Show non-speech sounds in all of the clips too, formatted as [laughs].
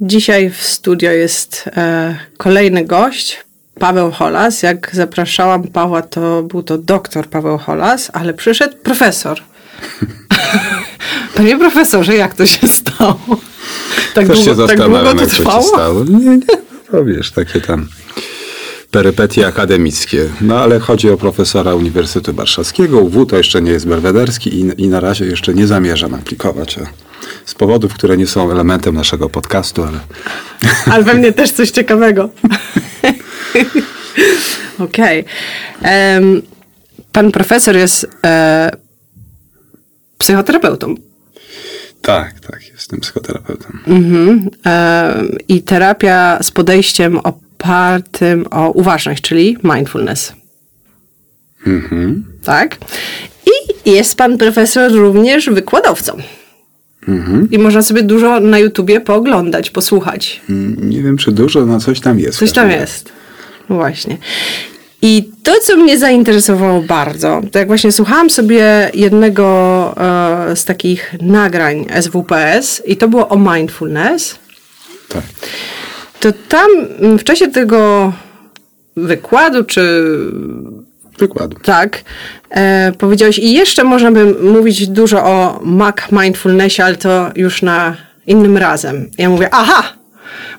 Dzisiaj w studio jest e, kolejny gość, Paweł Holas. Jak zapraszałam Pawła, to był to doktor Paweł Holas, ale przyszedł profesor. [laughs] Panie profesorze, jak to się stało? Tak Też długo, się tak długo to trwało? Się stało. Nie, nie, no wiesz, takie tam perypetie akademickie. No ale chodzi o profesora Uniwersytetu Warszawskiego. UW to jeszcze nie jest belwederski i, i na razie jeszcze nie zamierzam aplikować. Z powodów, które nie są elementem naszego podcastu, ale... Ale pewnie też coś ciekawego. [laughs] Okej. Okay. Um, pan profesor jest e, psychoterapeutą. Tak, tak, jestem psychoterapeutą. Mhm. E, I terapia z podejściem opartym o uważność, czyli mindfulness. Mhm. Tak. I jest pan profesor również wykładowcą. Mhm. I można sobie dużo na YouTubie pooglądać, posłuchać. Mm, nie wiem, czy dużo, no coś tam jest. Coś tam jest. No właśnie. I to, co mnie zainteresowało bardzo, to jak właśnie słuchałam sobie jednego e, z takich nagrań SWPS i to było o mindfulness. Tak. To tam w czasie tego wykładu, czy wykładu. Tak. E, powiedziałeś, i jeszcze można by mówić dużo o Mac Mindfulnessie, ale to już na innym razem. Ja mówię, aha,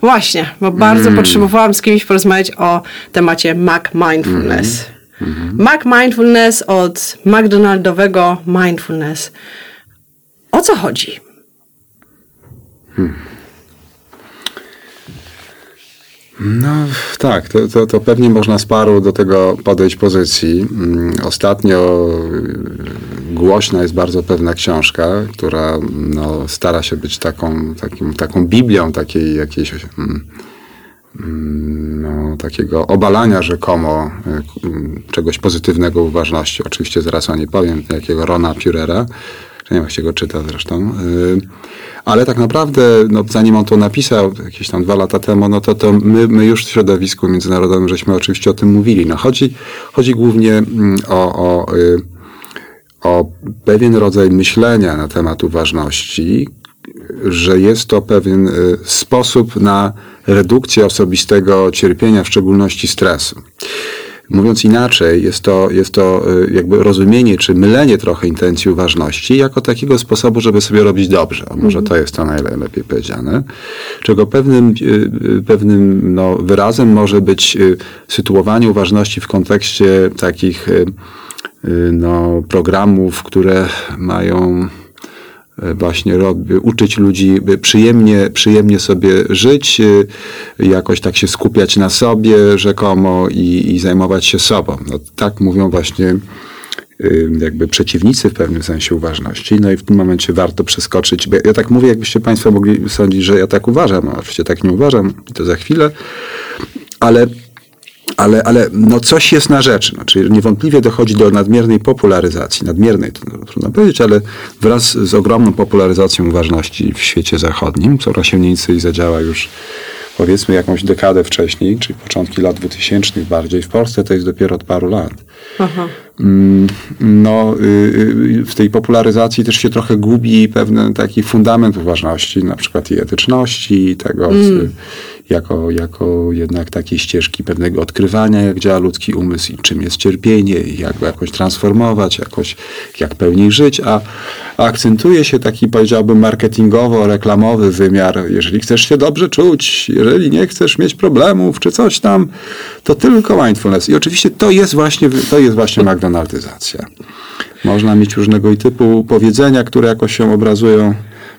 właśnie, bo bardzo mm. potrzebowałam z kimś porozmawiać o temacie Mac Mindfulness. Mm -hmm. Mac Mindfulness od McDonaldowego Mindfulness. O co chodzi? Hmm. No tak, to, to, to, pewnie można z paru do tego podejść pozycji. Mm, ostatnio y, głośna jest bardzo pewna książka, która no, stara się być taką, takim, taką Biblią takiej jakiejś mm, mm, no, takiego obalania rzekomo y, czegoś pozytywnego uważności. Oczywiście zaraz o niej powiem, jakiego Rona Purera, nie wiem jak się go czyta zresztą. Y, ale tak naprawdę, no, zanim on to napisał jakieś tam dwa lata temu, no to, to my, my już w środowisku międzynarodowym żeśmy oczywiście o tym mówili. No, chodzi, chodzi głównie mm, o, o, y, o pewien rodzaj myślenia na temat uważności, że jest to pewien y, sposób na redukcję osobistego cierpienia, w szczególności stresu. Mówiąc inaczej, jest to, jest to y, jakby rozumienie czy mylenie trochę intencji uważności jako takiego sposobu, żeby sobie robić dobrze. Może mhm. to jest to najlepiej powiedziane. Czego pewnym, y, y, pewnym no, wyrazem może być sytuowanie uważności w kontekście takich no, programów, które mają E, właśnie uczyć ludzi przyjemnie, przyjemnie sobie żyć, e, jakoś tak się skupiać na sobie rzekomo i, i zajmować się sobą. No, tak mówią właśnie e, jakby przeciwnicy w pewnym sensie uważności. No i w tym momencie warto przeskoczyć. ja tak mówię, jakbyście Państwo mogli sądzić, że ja tak uważam. No, oczywiście tak nie uważam, to za chwilę. Ale ale, ale no coś jest na rzeczy. Czyli niewątpliwie dochodzi do nadmiernej popularyzacji, nadmiernej to trudno powiedzieć, ale wraz z ogromną popularyzacją uważności w świecie zachodnim, mniej więcej zadziała już powiedzmy jakąś dekadę wcześniej, czyli początki lat 2000 bardziej. W Polsce to jest dopiero od paru lat. Aha. Mm, no, y, y, w tej popularyzacji też się trochę gubi pewien taki fundament uważności, na przykład i etyczności, tego, mm jako, jako jednak takiej ścieżki pewnego odkrywania, jak działa ludzki umysł i czym jest cierpienie, i jak go jakoś transformować, jakoś, jak pełniej żyć, a, a akcentuje się taki, powiedziałbym, marketingowo-reklamowy wymiar. Jeżeli chcesz się dobrze czuć, jeżeli nie chcesz mieć problemów, czy coś tam, to tylko mindfulness. I oczywiście to jest właśnie, to jest właśnie McDonaldyzacja. Można mieć różnego typu powiedzenia, które jakoś się obrazują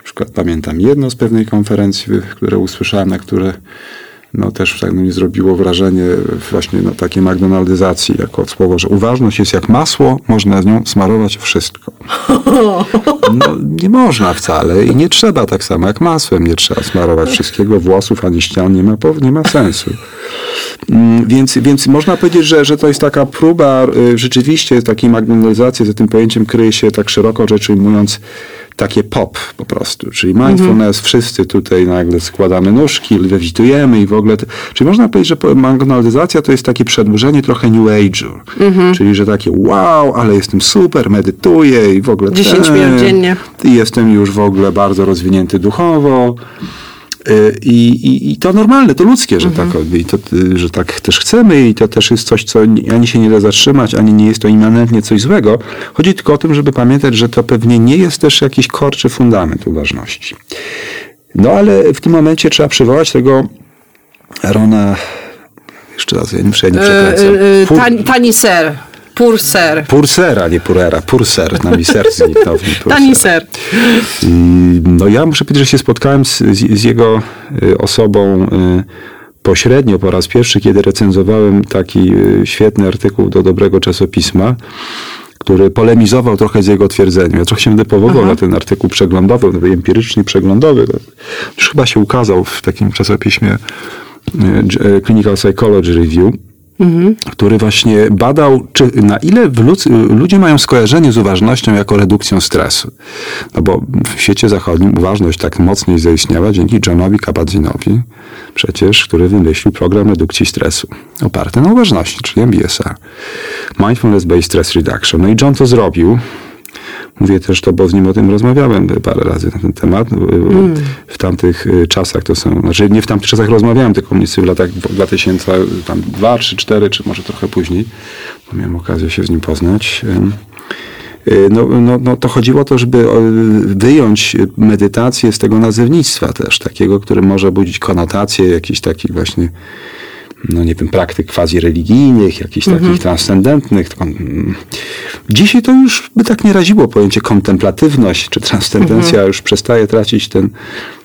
przykład pamiętam jedno z pewnej konferencji, które usłyszałem, na które no też tak no, mi zrobiło wrażenie właśnie no, takiej McDonaldyzacji, jako słowo, że uważność jest jak masło, można z nią smarować wszystko. [laughs] No, nie można wcale i nie trzeba tak samo jak masłem, nie trzeba smarować wszystkiego, włosów ani ścian, nie ma, nie ma sensu. Mm, więc, więc można powiedzieć, że, że to jest taka próba y, rzeczywiście takiej McDonaldyzacji, za tym pojęciem kryje się tak szeroko rzecz ujmując takie pop po prostu. Czyli mindfulness, wszyscy tutaj nagle składamy nóżki, lewitujemy i w ogóle. To, czyli można powiedzieć, że McDonaldyzacja to jest takie przedłużenie trochę New Age'u. Czyli, że takie wow, ale jestem super, medytuję i w ogóle. 10 minut dziennie. I jestem już w ogóle bardzo rozwinięty duchowo. I, i, I to normalne, to ludzkie, że, tak, i to, y, że tak też chcemy i to też jest coś, co ani się nie da zatrzymać, ani nie jest to immanentnie coś złego. Chodzi tylko o tym, żeby pamiętać, że to pewnie nie jest też jakiś korczy fundament uważności. No ale w tym momencie trzeba przywołać tego Rona, jeszcze raz, ja nie, nie przekręcam. E, e, tani, tani ser. Purser. Pursera, nie purera. Purser. Na mi serce zniknął. Ser. [laughs] No ja muszę powiedzieć, że się spotkałem z, z, jego y, osobą y, pośrednio po raz pierwszy, kiedy recenzowałem taki y, świetny artykuł do dobrego czasopisma który polemizował trochę z jego twierdzeniem. Ja trochę się depowował Aha. na ten artykuł przeglądowy, empirycznie przeglądowy. Już chyba się ukazał w takim czasopiśmie Clinical Psychology Review który właśnie badał, czy, na ile ludzie mają skojarzenie z uważnością jako redukcją stresu. No bo w świecie zachodnim uważność tak mocniej zaistniała dzięki Johnowi Kabat-Zinowi, przecież, który wymyślił program redukcji stresu oparty na uważności, czyli MBSR. Mindfulness Based Stress Reduction. No i John to zrobił. Mówię też to, bo z nim o tym rozmawiałem parę razy na ten temat. Mm. W tamtych y, czasach to są, znaczy nie w tamtych czasach rozmawiałem, tylko mniej więcej w latach 2002, 3, 4, czy może trochę później, miałem okazję się z nim poznać. Y, no, no, no to chodziło o to, żeby wyjąć medytację z tego nazewnictwa też, takiego, które może budzić konotacje jakichś takich właśnie no nie wiem, praktyk quasi religijnych, jakichś mhm. takich transcendentnych. Mm, dzisiaj to już by tak nie raziło pojęcie kontemplatywność czy transcendencja mhm. już przestaje tracić ten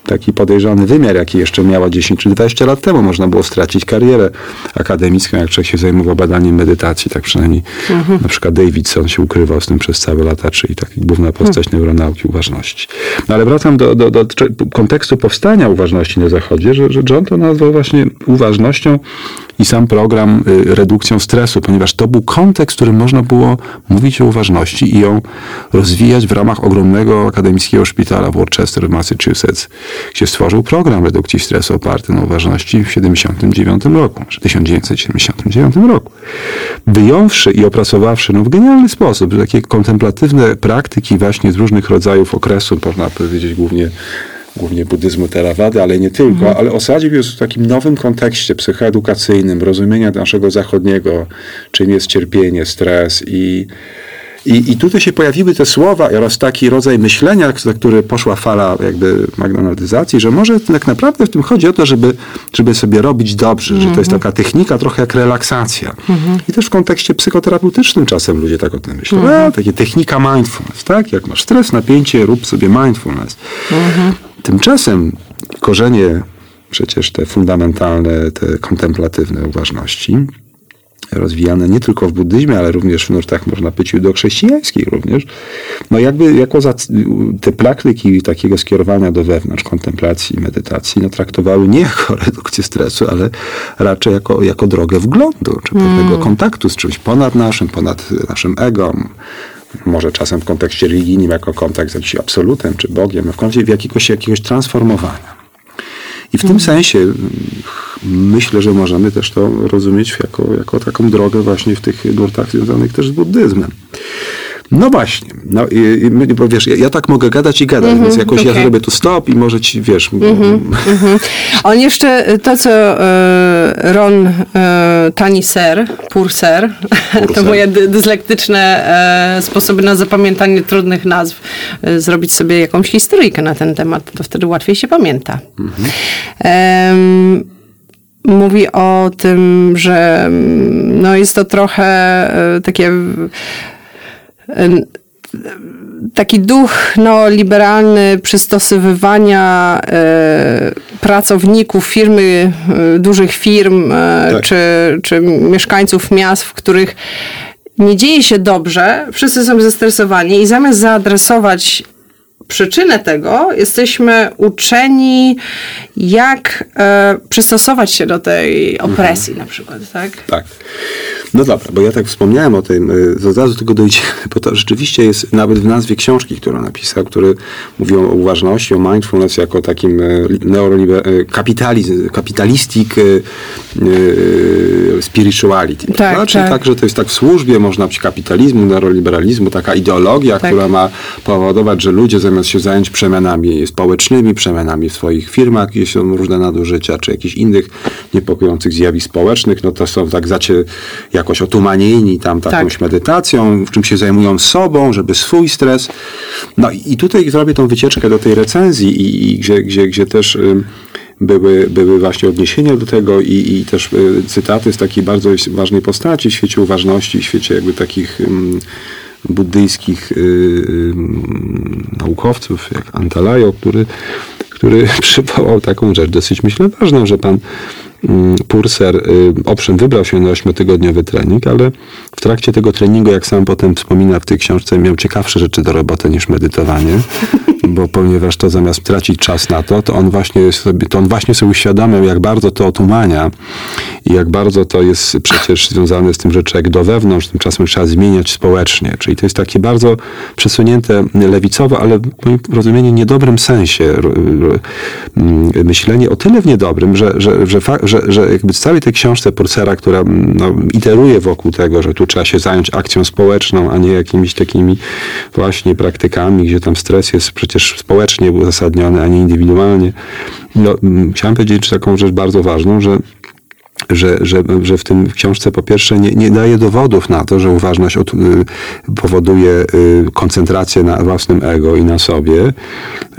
taki podejrzany wymiar, jaki jeszcze miała 10 czy 20 lat temu. Można było stracić karierę akademicką, jak człowiek się zajmował badaniem medytacji, tak przynajmniej mhm. na przykład Davidson się ukrywał z tym przez całe lata, czyli taki główna postać mhm. neuronauki uważności. No ale wracam do, do, do kontekstu powstania uważności na Zachodzie, że, że John to nazwał właśnie uważnością i sam program y, redukcją stresu, ponieważ to był kontekst, w którym można było mówić o uważności i ją rozwijać w ramach ogromnego akademickiego szpitala w Worcester w Massachusetts, gdzie stworzył program redukcji stresu oparty na uważności w 1979 roku, czy 1979 roku. Wyjąwszy i opracowawszy no, w genialny sposób takie kontemplatywne praktyki właśnie z różnych rodzajów okresu, można powiedzieć głównie głównie buddyzmu Theravady, ale nie tylko, mhm. ale osadził ją w takim nowym kontekście psychoedukacyjnym, rozumienia naszego zachodniego, czym jest cierpienie, stres i i, I tutaj się pojawiły te słowa oraz taki rodzaj myślenia, za który poszła fala jakby McDonaldyzacji, że może tak naprawdę w tym chodzi o to, żeby, żeby sobie robić dobrze, że to jest mhm. taka technika trochę jak relaksacja. Mhm. I też w kontekście psychoterapeutycznym czasem ludzie tak o tym myślą. Mhm. Takie technika mindfulness, tak? Jak masz stres, napięcie, rób sobie mindfulness. Tymczasem korzenie przecież te fundamentalne, te kontemplatywne uważności rozwijane nie tylko w buddyzmie, ale również w nurtach, można powiedzieć, do chrześcijańskich również. No jakby jako za, te praktyki takiego skierowania do wewnątrz, kontemplacji, medytacji, no traktowały nie jako [laughs] redukcję stresu, ale raczej jako, jako drogę wglądu, czy pewnego mm. kontaktu z czymś ponad naszym, ponad naszym ego, może czasem w kontekście religijnym jako kontakt z jakimś absolutem czy Bogiem, w kontekście jakiegoś, jakiegoś transformowania. I w tym sensie mm, myślę, że możemy też to rozumieć jako, jako taką drogę właśnie w tych nurtach związanych też z buddyzmem. No właśnie, no, i, i, bo wiesz, ja, ja, tak mogę gadać i gadać, mm -hmm, więc jakoś okay. ja zrobię tu stop i może ci, wiesz... Mm -hmm, mm -hmm. On jeszcze, to co e, Ron e, Tani Ser, Purser, [laughs] to moje dyslektyczne e, sposoby na zapamiętanie trudnych nazw, e, zrobić sobie jakąś historyjkę na ten temat, to wtedy łatwiej się pamięta. Um, mówi o tym, że no jest to trochę e, takie taki duch neoliberalny przystosowywania e, pracowników firmy, e, dużych firm e, tak. czy, czy mieszkańców miast, w których nie dzieje się dobrze, wszyscy są zestresowani i zamiast zaadresować przyczynę tego, jesteśmy uczeni, jak e, przystosować się do tej opresji mhm. na przykład, tak? Tak. No dobra, bo ja tak wspomniałem o tym, y, od razu do tego dojdziemy, [laughs] bo to rzeczywiście jest nawet w nazwie książki, którą napisał, który mówi o uważności, o mindfulness jako takim y, neoliber- y, kapitalizm, kapitalistic y, y, spirituality. Tak, prawda? Czyli tak. tak, że to jest tak w służbie, można być kapitalizmu, neoliberalizmu, taka ideologia, Tak. która ma powodować, że ludzie zamiast się zająć przemianami społecznymi, przemianami w swoich firmach, gdzie są różne nadużycia, czy jakichś innych niepokojących zjawisk społecznych, no to są tak zacie jakoś otumanieni tam takąś Tak. medytacją, w czym się zajmują sobą, żeby swój stres. No i tutaj zrobię tą wycieczkę do tej recenzji, i, i gdzie, gdzie, gdzie też ym, były, były właśnie odniesienia do tego i, i też y, cytaty z takiej bardzo ważnej postaci w świecie uważności, w świecie jakby takich buddyjskich y, y, naukowców, jak Antalajo, który, który [laughs] przywołał taką rzecz dosyć, myślę, ważną, że pan Purser, y, owszem, wybrał się na ośmiotygodniowy trening, ale w trakcie tego treningu, jak sam potem wspomina w tej książce, miał ciekawsze rzeczy do roboty niż medytowanie, [laughs] bo ponieważ to zamiast tracić czas na to, to on właśnie sobie, to on właśnie sobie uświadamiał, jak bardzo to otumania i jak bardzo to jest przecież związane z tym, że człowiek do wewnątrz tymczasem trzeba zmieniać społecznie. Czyli to jest takie bardzo przesunięte lewicowe, ale w moim rozumieniu niedobrym sensie mm, myślenie o tyle w niedobrym, że, że, że, fa- że, że jakby w całej tej książce Porcera, która mm, no, iteruje wokół tego, że tu trzeba się zająć akcją społeczną, a nie jakimiś takimi właśnie praktykami, gdzie tam stres jest przecież społecznie uzasadniony, a nie indywidualnie. No, mm, chciałem powiedzieć taką rzecz bardzo ważną, że że, że, że w tym książce po pierwsze nie, nie daje dowodów na to, że uważność od, y, powoduje y, koncentrację na własnym ego i na sobie,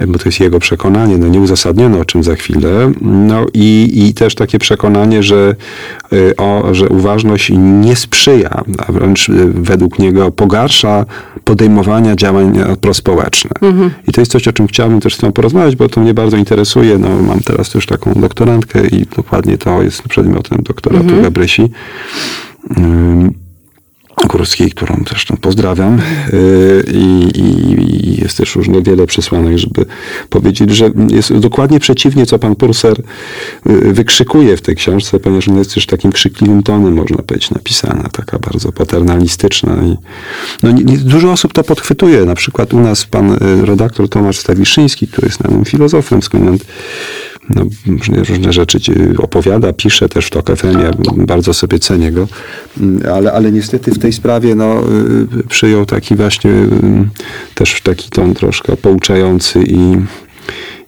y, bo to jest jego przekonanie, no nieuzasadnione, o czym za chwilę. No i, i też takie przekonanie, że, o, że uważność nie sprzyja, a wręcz według niego pogarsza podejmowania działań e, prospołeczne. I to jest coś, o czym chciałbym też z Tobą porozmawiać, bo to mnie bardzo interesuje. No, mam teraz też taką doktorantkę i dokładnie to jest przedmiotem doktoratu Gabrysi. Ym, Górskiej, którą zresztą pozdrawiam. Yy, I, i, jest też różne wiele przesłanek, żeby powiedzieć, że jest dokładnie przeciwnie, co pan Purser yy, wykrzykuje w tej książce, ponieważ ona jest też takim krzykliwym tonem, można powiedzieć, napisana, taka bardzo paternalistyczna. I, no, nie, nie, dużo osób to podchwytuje. Na przykład u nas pan yy, redaktor Tomasz Stawiszyński, który jest nowym filozofem, skąd no, różne, rzeczy opowiada, pisze też w TOK FM, ja bardzo sobie cenię go, Mm, ale, ale niestety w tej sprawie no, y, przyjął taki właśnie y, też taki ton troszkę pouczający i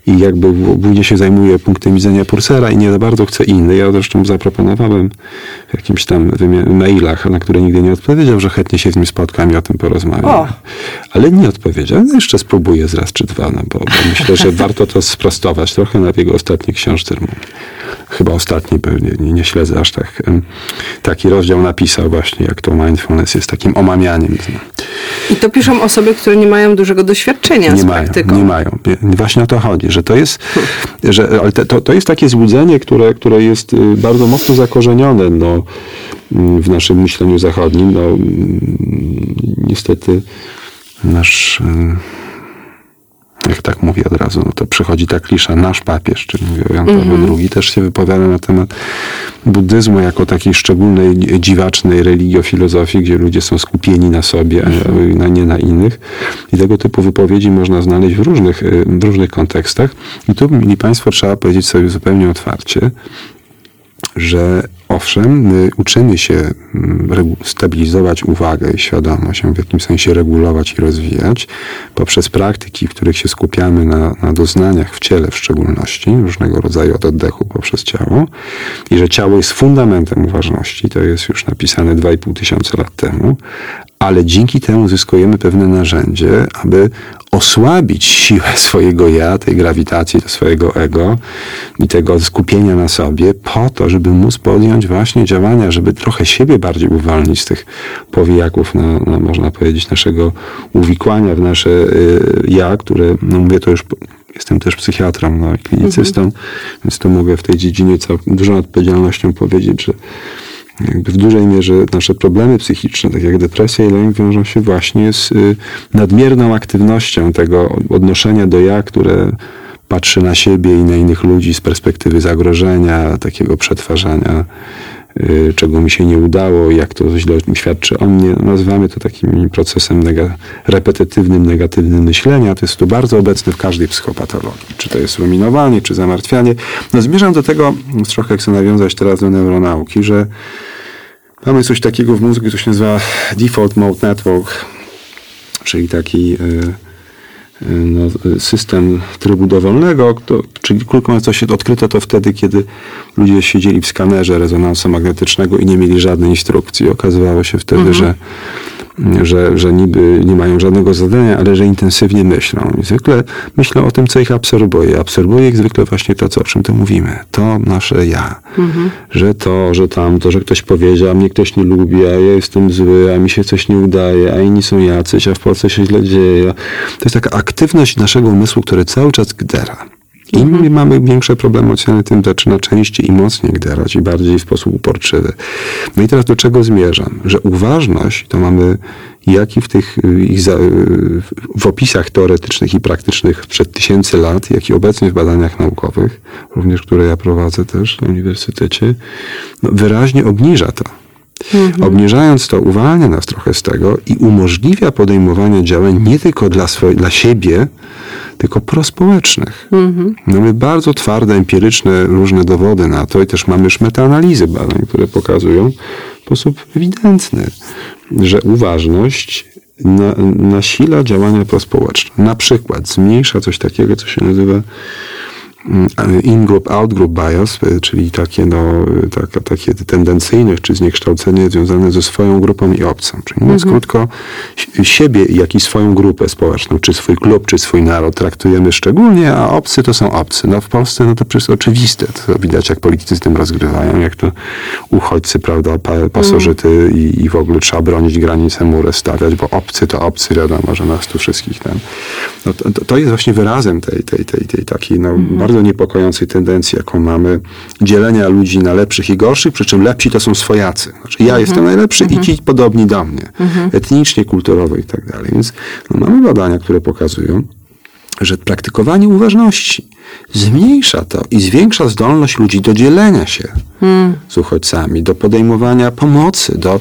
i jakby głównie się zajmuje punktem widzenia Pursera i nie za bardzo chce inny. Ja zresztą zaproponowałem w jakimś tam mailach, na które nigdy nie odpowiedział, że chętnie się z nim spotkam i o tym porozmawiam. O. Ale nie odpowiedział. No jeszcze spróbuję z raz czy dwa, no bo, bo myślę, że warto to sprostować trochę na jego ostatniej książce. Chyba ostatniej pewnie, nie, nie śledzę aż tak. Taki rozdział napisał właśnie, jak to mindfulness jest takim omamianiem. I to piszą osoby, które nie mają dużego doświadczenia nie z mają, praktyką. nie mają. Właśnie o to chodzi, że to jest, że, ale to, to jest takie złudzenie, które, które jest y, bardzo mocno zakorzenione no, mm, w naszym myśleniu zachodnim. No, mm, niestety nasz, y, jak tak mówię od razu, no to przychodzi ta klisza, nasz papież, czyli mówię Jan Paweł II, też się wypowiada na temat buddyzmu jako takiej szczególnej, dziwacznej religiofilozofii, gdzie ludzie są skupieni na sobie, a na, nie na innych. I tego typu wypowiedzi można znaleźć w różnych, y, w różnych kontekstach. I tu, mili Państwo, trzeba powiedzieć sobie zupełnie otwarcie, że owszem, my uczymy się mm, stabilizować uwagę i świadomość, ją w jakimś sensie regulować i rozwijać poprzez praktyki, w których się skupiamy na, na doznaniach w ciele w szczególności, różnego rodzaju od oddechu poprzez ciało i że ciało jest fundamentem uważności, to jest już napisane 2,5 tysiąca lat temu, ale dzięki temu zyskujemy pewne narzędzie, aby osłabić siłę [laughs] swojego ja, tej grawitacji swojego ego i tego skupienia na sobie, po to, żeby móc podjąć właśnie działania, żeby trochę siebie bardziej uwolnić z tych powijaków, na, na, można powiedzieć, naszego uwikłania w nasze y, ja, które, no mówię to już Jestem też psychiatrą, no, i klinicystą, więc to mogę w tej dziedzinie cał, dużą odpowiedzialnością powiedzieć, że jakby w dużej mierze nasze problemy psychiczne, tak jak depresja i lęk, wiążą się właśnie z y, nadmierną aktywnością tego odnoszenia do ja, które patrzy na siebie i na innych ludzi z perspektywy zagrożenia, takiego przetwarzania y, czego mi się nie udało, jak to źle świadczy o mnie. Nazywamy to takim procesem nega repetytywnym, negatywnym myślenia. To jest tu bardzo obecne w każdej psychopatologii. Czy to jest ruminowanie, czy zamartwianie. No zmierzam do tego, trochę chcę nawiązać teraz do neuronauki, że mamy coś takiego w mózgu, to się nazywa Default Mode Network, czyli taki y, y, no, system trybu dowolnego, to, czyli krótko mówiąc, to się odkryto to wtedy, kiedy ludzie siedzieli w skanerze rezonansu magnetycznego i nie mieli żadnej instrukcji. Okazywało się wtedy, mhm. że że, że niby nie mają żadnego zadania, ale że intensywnie myślą. I zwykle myślą o tym, co ich absorbuje. Absorbuje ich zwykle właśnie to, co, o czym tu mówimy. To nasze ja. Mhm. Że to, że tamto, że ktoś powiedział, a mnie ktoś nie lubi, a ja jestem zły, a mi się coś nie udaje, a inni są jacyś, a w Polsce się źle dzieje. To jest taka aktywność naszego umysłu, który cały czas gdera. Im mhm. mamy większe problemy emocjonalne, tym zaczyna częściej i mocniej gderać i bardziej w sposób uporczywy. No i teraz do czego zmierzam? Że uważność to mamy jak i w tych y, y, w opisach teoretycznych i praktycznych przed tysięcy lat, jak i obecnie w badaniach naukowych, również które ja prowadzę też na uniwersytecie, no wyraźnie obniża to. Mhm. Obniżając to, uwalnia nas trochę z tego i umożliwia podejmowanie działań nie tylko dla, swoje, dla siebie, tylko prospołecznych. Mhm. Mamy bardzo twarde, empiryczne różne dowody na to i też mamy już metaanalizy badań, które pokazują w sposób ewidentny, że uważność na, nasila działania prospołeczne. Na przykład zmniejsza coś takiego, co się nazywa in-group, out-group bias, y, czyli takie, no, taka, takie tendencyjność czy zniekształcenie związane ze swoją grupą i obcą. Czyli mówiąc mhm. krótko, siebie, jak i swoją grupę społeczną, czy swój klub, czy swój naród traktujemy szczególnie, a obcy to są obcy. No w Polsce no to przecież oczywiste. To widać, jak politycy z tym rozgrywają, jak to uchodźcy, prawda, pasożyty mhm. i, i w ogóle trzeba bronić granice, mury stawiać, bo obcy to obcy, wiadomo, że nas tu wszystkich ten. No to, to jest właśnie wyrazem tej, tej, tej, tej takiej, no, mhm. bardzo bardzo niepokojącej tendencji, jaką mamy, dzielenia ludzi na lepszych i gorszych, przy czym lepsi to są swojacy. Znaczy ja mhm. jestem najlepszy mhm. i ci podobni do mnie. Mhm. Etnicznie, kulturowo i tak dalej. Więc no, mamy badania, które pokazują, że praktykowanie uważności zmniejsza to i zwiększa zdolność ludzi do dzielenia się hmm. z uchodźcami, do podejmowania pomocy, do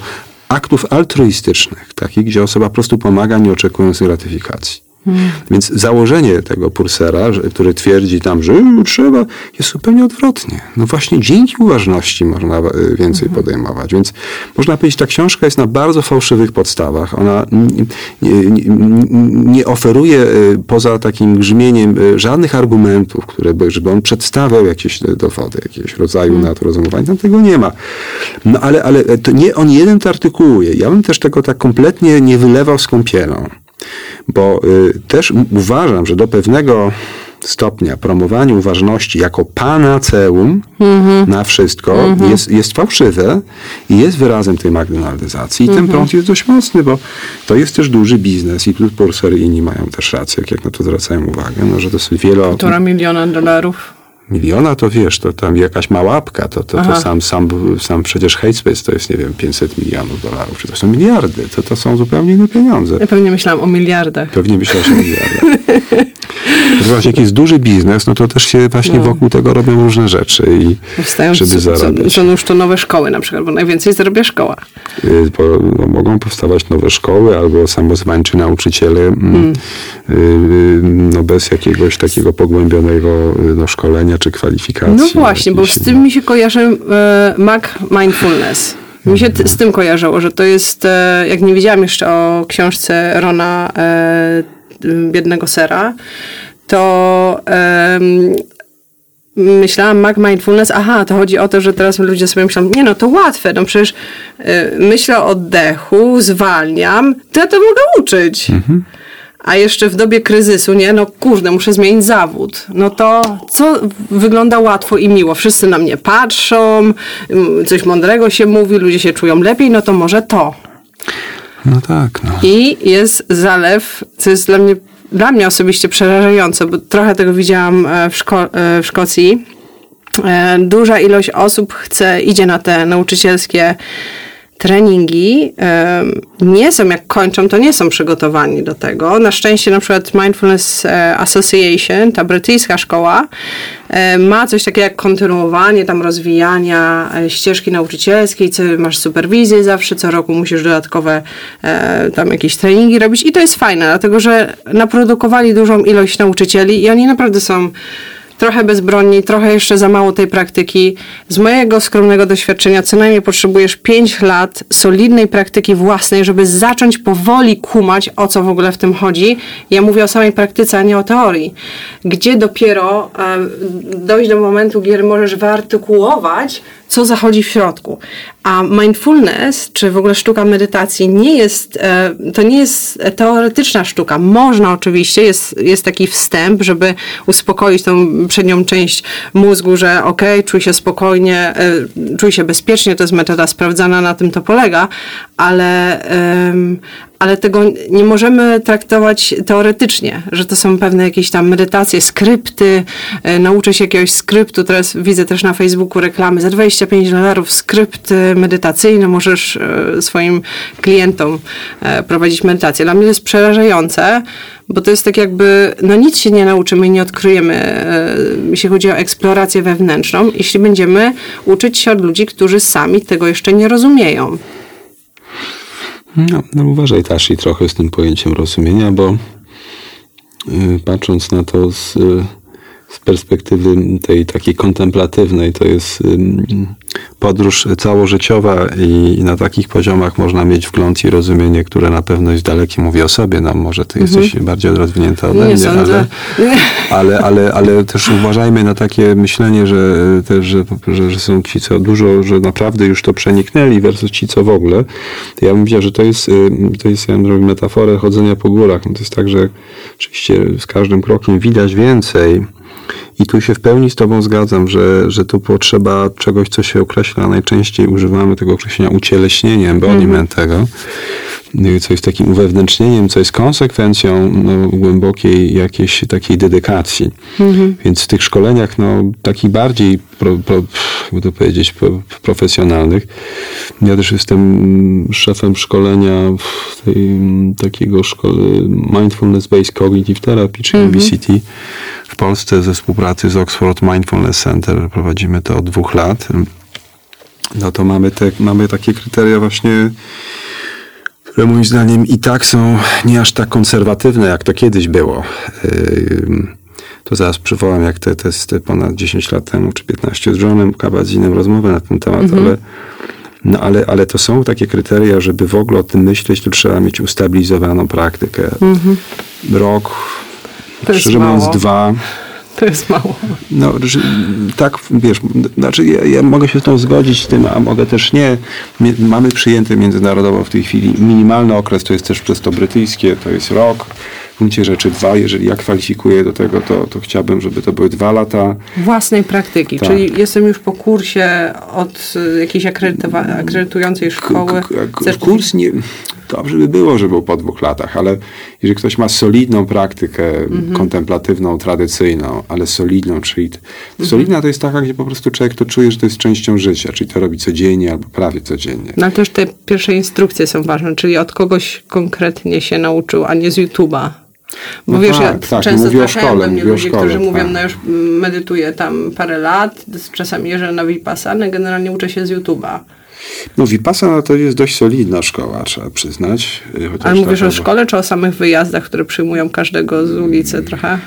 aktów altruistycznych, takich, gdzie osoba po prostu pomaga, nie oczekując gratyfikacji. Hmm. Więc założenie tego Pursera, który twierdzi tam, że trzeba, jest zupełnie odwrotnie. No właśnie dzięki uważności można e, więcej hmm. podejmować. Więc można powiedzieć, ta książka jest na bardzo fałszywych podstawach. Ona nie, nie, nie oferuje e, poza takim grzmieniem e, żadnych argumentów, które by, żeby on przedstawiał jakieś dowody, jakiegoś rodzaju hmm. na to rozumowanie. Tam tego nie ma. No ale, ale to nie on jeden to artykułuje. Ja bym też tego tak kompletnie nie wylewał z kąpielą. Bo y, też uważam, że do pewnego stopnia promowanie uważności jako panaceum mm-hmm. na wszystko mm-hmm. jest, jest fałszywe i jest wyrazem tej McDonaldyzacji. I mm-hmm. ten mhm. prąd jest dość mocny, bo to jest też duży biznes i tu Purser i inni mają też rację, jak na to zwracają uwagę, no, że to jest wiele... Półtora miliona dolarów miliona, to wiesz, to tam jakaś mała apka, to, to, to sam, sam, sam przecież Hatespace to jest, nie wiem, 500 milionów dolarów, czy to są miliardy, to, to są zupełnie inne pieniądze. Ja pewnie myślałam o miliardach. Pewnie myślałaś o miliardach. [laughs] właśnie jak jest duży biznes, no to też się właśnie no. wokół tego robią różne rzeczy i Powstają żeby zarabiać. Są już to nowe szkoły na przykład, bo najwięcej zarabia szkoła. Y, bo, no, mogą powstawać nowe szkoły albo samozwańczy nauczyciele mm. y, y, no, bez jakiegoś takiego pogłębionego no, szkolenia czy kwalifikacji. No właśnie, bo z tym mi się kojarzy e, Mac Mindfulness. Mi się z tym kojarzyło, że to jest, e, jak nie wiedziałam jeszcze o książce Rona e, Biednego Sera, to myślałam Mac Mindfulness, aha, to chodzi o to, że teraz ludzie sobie myślą, nie no, to łatwe, no przecież myślę o oddechu, zwalniam, to ja to mogę uczyć. Mhm a jeszcze w dobie kryzysu, nie, no kurde, muszę zmienić zawód. No to co wygląda łatwo i miło? Wszyscy na mnie patrzą, coś mądrego się mówi, ludzie się czują lepiej, no to może to. No tak, no. I jest zalew, co jest dla mnie, dla mnie osobiście przerażające, bo trochę tego widziałam e, w, Szko e, w Szkocji. E, duża ilość osób chce, idzie na te nauczycielskie treningi nie są, jak kończą, to nie są przygotowani do tego. Na szczęście na przykład Mindfulness e, Association, ta brytyjska szkoła, e, ma coś takiego jak kontynuowanie tam rozwijania e, ścieżki nauczycielskiej, co masz superwizję zawsze, co roku musisz dodatkowe tam jakieś treningi robić i to jest fajne, dlatego że naprodukowali dużą ilość nauczycieli i oni naprawdę są trochę bezbronni, trochę jeszcze za mało tej praktyki. Z mojego skromnego doświadczenia co najmniej potrzebujesz 5 lat solidnej praktyki własnej, żeby zacząć powoli kumać, o co w ogóle w tym chodzi. Ja mówię o samej praktyce, a nie o teorii. Gdzie dopiero e, dojść do momentu, gdzie możesz wyartykułować, co zachodzi w środku. A mindfulness, czy w ogóle sztuka medytacji, nie jest, e, to nie jest teoretyczna sztuka. Można oczywiście, jest, jest taki wstęp, żeby uspokoić tą przednią część mózgu, że ok, czuj się spokojnie, e, czuj się bezpiecznie, to jest metoda sprawdzana, na tym to polega, ale, ale tego nie możemy traktować teoretycznie, że to są pewne jakieś tam medytacje, skrypty, e, nauczę się jakiegoś skryptu, teraz widzę też na Facebooku reklamy, za 25 dolarów. Skrypt medytacyjny, możesz e, swoim klientom e, prowadzić medytację. Dla mnie to jest przerażające, bo to jest tak jakby, no nic się nie nauczymy i nie odkryjemy, jeśli chodzi o eksplorację wewnętrzną, jeśli będziemy uczyć się od ludzi, którzy sami tego jeszcze nie rozumieją. No, no uważaj Tashi trochę z tym pojęciem rozumienia, bo y, patrząc na to z, y, z perspektywy tej takiej kontemplatywnej, to jest podróż całożyciowa i, i, na takich poziomach można mieć wgląd i rozumienie, które na pewno jest dalekie. Mówię o sobie, no może ty jesteś mhm. bardziej rozwinięta ode mnie, ale, [laughs] ale, ale, ale też uważajmy na takie myślenie, że też, że, że, że są ci, co dużo, że naprawdę już to przeniknęli versus ci, co w ogóle. Ja bym powiedział, że to jest, y, to jest ja bym metaforę chodzenia po górach. No to jest tak, że oczywiście z każdym krokiem widać więcej, i tu się w pełni z Tobą zgadzam, że, że tu potrzeba czegoś, co się określa, najczęściej używamy tego określenia ucieleśnieniem, embodiment mm. tego, co jest takim uwewnętrznieniem, co jest konsekwencją no, głębokiej jakiejś takiej dedykacji. -hmm. Więc w tych szkoleniach, no, takich bardziej, pro, pro, jakby to powiedzieć, pro, profesjonalnych, ja też jestem szefem szkolenia tej, takiego szkole Mindfulness Based Cognitive Therapy, czy mm -hmm. MBCT w Polsce ze współpracy z Oxford Mindfulness Center. Prowadzimy to od dwóch lat. No to mamy, te, mamy takie kryteria właśnie które moim zdaniem i tak są nie aż tak konserwatywne, jak to kiedyś było. To zaraz przywołam, jak te testy ponad 10 lat temu, czy 15 z Johnem Kabadzinem rozmowę na ten temat, mhm. ale, no ale, ale to są takie kryteria, żeby w ogóle o tym myśleć, to trzeba mieć ustabilizowaną praktykę. Mhm. Rok, to szczerze mówiąc dwa. [laughs] To jest mało. No, tak, wiesz, znaczy ja, ja, mogę się z tą zgodzić z tym, a mogę też nie. Mamy przyjęty międzynarodowo w tej chwili minimalny okres, to jest też przez to brytyjskie, to jest rok. W gruncie rzeczy dwa, jeżeli ja kwalifikuję do tego, to, to chciałbym, żeby to były dwa lata. Własnej praktyki, tak. czyli jestem już po kursie od jakiejś akredytującej szkoły. K kurs nie, dobrze by było, żeby był po dwóch latach, ale jeżeli ktoś ma solidną praktykę mhm. kontemplatywną, tradycyjną, ale solidną, czyli mhm. solidna to jest taka, gdzie po prostu człowiek to czuje, że to jest częścią życia, czyli to robi codziennie albo prawie codziennie. No ale też te pierwsze instrukcje są ważne, czyli od kogoś konkretnie się nauczył, a nie z YouTube'a. Bo no wiesz, tak, ja tak, często zdarzają do mnie ludzie, szkole, którzy tak. mówią, no już medytuję tam parę lat, czasami jeżdżę na Vipassana, generalnie uczę się z YouTube'a. No Vipassana to jest dość solidna szkoła, trzeba przyznać. Ale mówisz o szkole, czy o samych wyjazdach, które przyjmują każdego z ulicy trochę?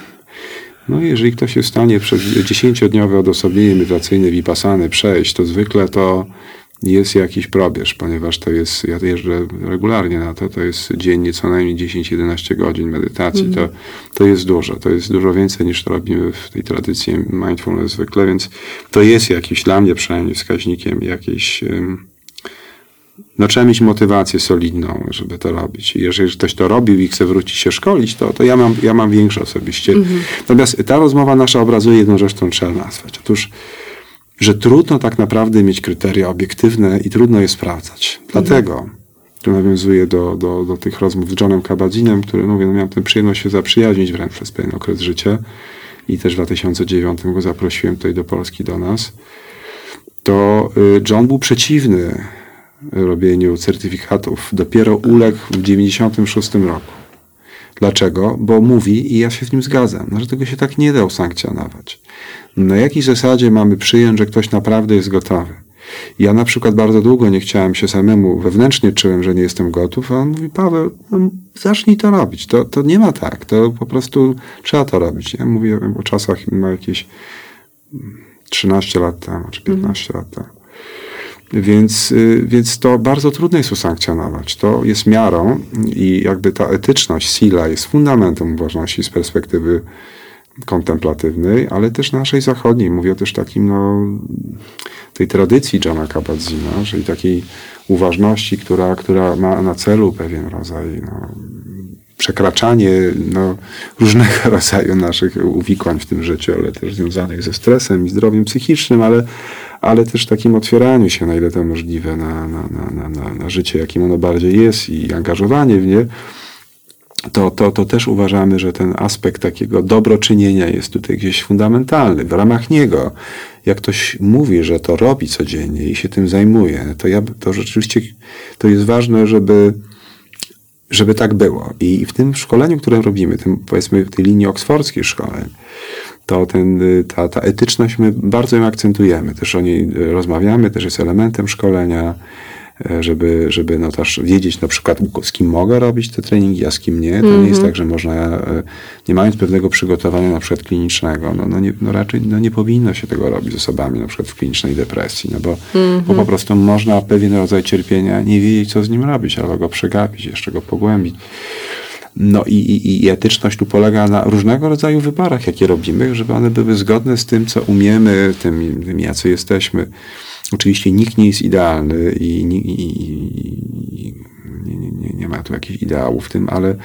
No jeżeli ktoś jest w stanie przez dziesięciodniowe odosobnienie medytacyjne Vipassany przejść, to zwykle to jest jakiś probierz, ponieważ to jest, ja jeżdżę regularnie na to, to jest dziennie co najmniej 10-11 godzin medytacji, mm. to, to jest dużo, to jest dużo więcej niż to robimy w tej tradycji mindfulness zwykle, więc to jest jakiś dla mnie przynajmniej wskaźnikiem jakiejś no trzeba mieć motywację solidną, żeby to robić. I jeżeli ktoś to robił i chce wrócić się szkolić, to, to ja, mam, ja mam większe osobiście. Mm -hmm. Natomiast ta rozmowa nasza obrazuje jedną rzecz, którą trzeba nazwać. Otóż że trudno tak naprawdę mieć kryteria obiektywne i trudno je sprawdzać. Dlatego tu nawiązuję do, do, do tych rozmów z Johnem Kabadzinem, który, mówię, no, miałem tę przyjemność się zaprzyjaźnić wręcz przez pewien okres życia i też w 2009 go zaprosiłem tutaj do Polski do nas, to y, John był przeciwny robieniu certyfikatów dopiero uległ w 96 roku. Dlaczego? Bo mówi, i ja się z nim zgadzam, no, że tego się tak nie da usankcjonować. Na jakiej zasadzie mamy przyjąć, że ktoś naprawdę jest gotowy? Ja na przykład bardzo długo nie chciałem się samemu, wewnętrznie czułem, że nie jestem gotów, a on mówi, Paweł, no, zacznij to robić. To, to nie ma tak, to po prostu trzeba to robić. Ja mówię o czasach, ma jakieś 13 lat temu, czy 15 mhm. lat temu. Więc, y, więc to bardzo trudno jest usankcjonować. To jest miarą i jakby ta etyczność, sila jest fundamentem uważności z perspektywy kontemplatywnej, ale też naszej zachodniej. Mówię też takim, no, tej tradycji Johna Kabat-Zina, czyli takiej uważności, która, która ma na celu pewien rodzaj no, przekraczanie no, różnego [laughs] rodzaju naszych uwikłań w tym życiu, ale też związanych ze stresem i zdrowiem psychicznym, ale, ale też takim otwieraniu się, na ile to możliwe, na, na, na, na, na życie, jakim ono bardziej jest i angażowanie w nie to, to, to też uważamy, że ten aspekt takiego dobroczynienia jest tutaj gdzieś fundamentalny. W ramach niego, jak ktoś mówi, że to robi codziennie i się tym zajmuje, to, ja, to rzeczywiście to jest ważne, żeby, żeby tak było. I w tym szkoleniu, które robimy, tym, powiedzmy w tej linii oksfordzkiej szkoleń, to ten, ta, ta etyczność my bardzo ją akcentujemy. Też o niej rozmawiamy, też jest elementem szkolenia. E, żeby, żeby no też wiedzieć na przykład z kim mogę robić te treningi, a z kim nie. To mm -hmm. nie jest mhm. tak, że można, e, nie mając pewnego przygotowania na przykład klinicznego, no, no, nie, no raczej no nie powinno się tego robić z osobami na przykład w klinicznej depresji, no bo, mm -hmm. bo po mhm. prostu można pewien rodzaj cierpienia nie wiedzieć, co z nim robić, albo go przegapić, jeszcze go pogłębić. No i, i, i etyczność tu polega na różnego rodzaju wyborach, jakie robimy, żeby one były zgodne z tym, co umiemy, tym, tym jacy jesteśmy. Oczywiście nikt nie jest idealny i, i, i nie, nie, nie, ma tu jakichś ideałów w tym, ale,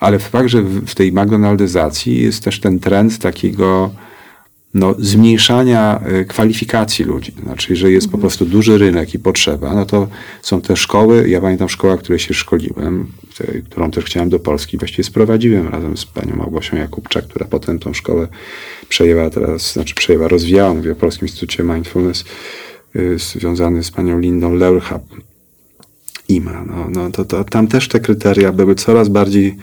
ale fakt, że w, w tej McDonaldyzacji jest też ten trend takiego no, zmniejszania e, kwalifikacji ludzi. Znaczy, że jest po mhm. prostu duży rynek i potrzeba, no to są te szkoły, ja pamiętam szkoła, w której się szkoliłem, którą też chciałem do Polski, właściwie sprowadziłem razem z panią Małgosią Jakubczak, która potem tą szkołę przejęła teraz, znaczy przejęła, rozwijała, mówię o Polskim Instytucie Mindfulness, y, związany z panią Lindą Leurhab. IMA. No, no to, to, tam też te kryteria były coraz bardziej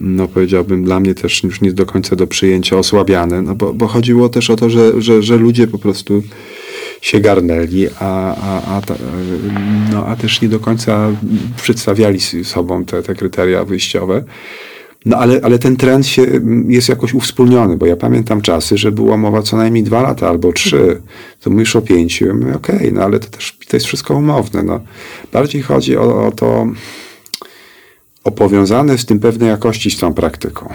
no powiedziałbym, dla mnie też już nie do końca do przyjęcia osłabiane, no bo, bo chodziło też o to, że, że, że ludzie po prostu się garnęli, a, a, a, no, a też nie do końca przedstawiali sobą te, te kryteria wyjściowe. No ale, ale ten trend się, jest jakoś uwspólniony, bo ja pamiętam czasy, że była mowa co najmniej dwa lata albo trzy. To mówisz o pięciu. Okej, okay, no ale to też to jest wszystko umowne. No. Bardziej chodzi o, o to, o powiązane z tym pewne jakości z tą praktyką.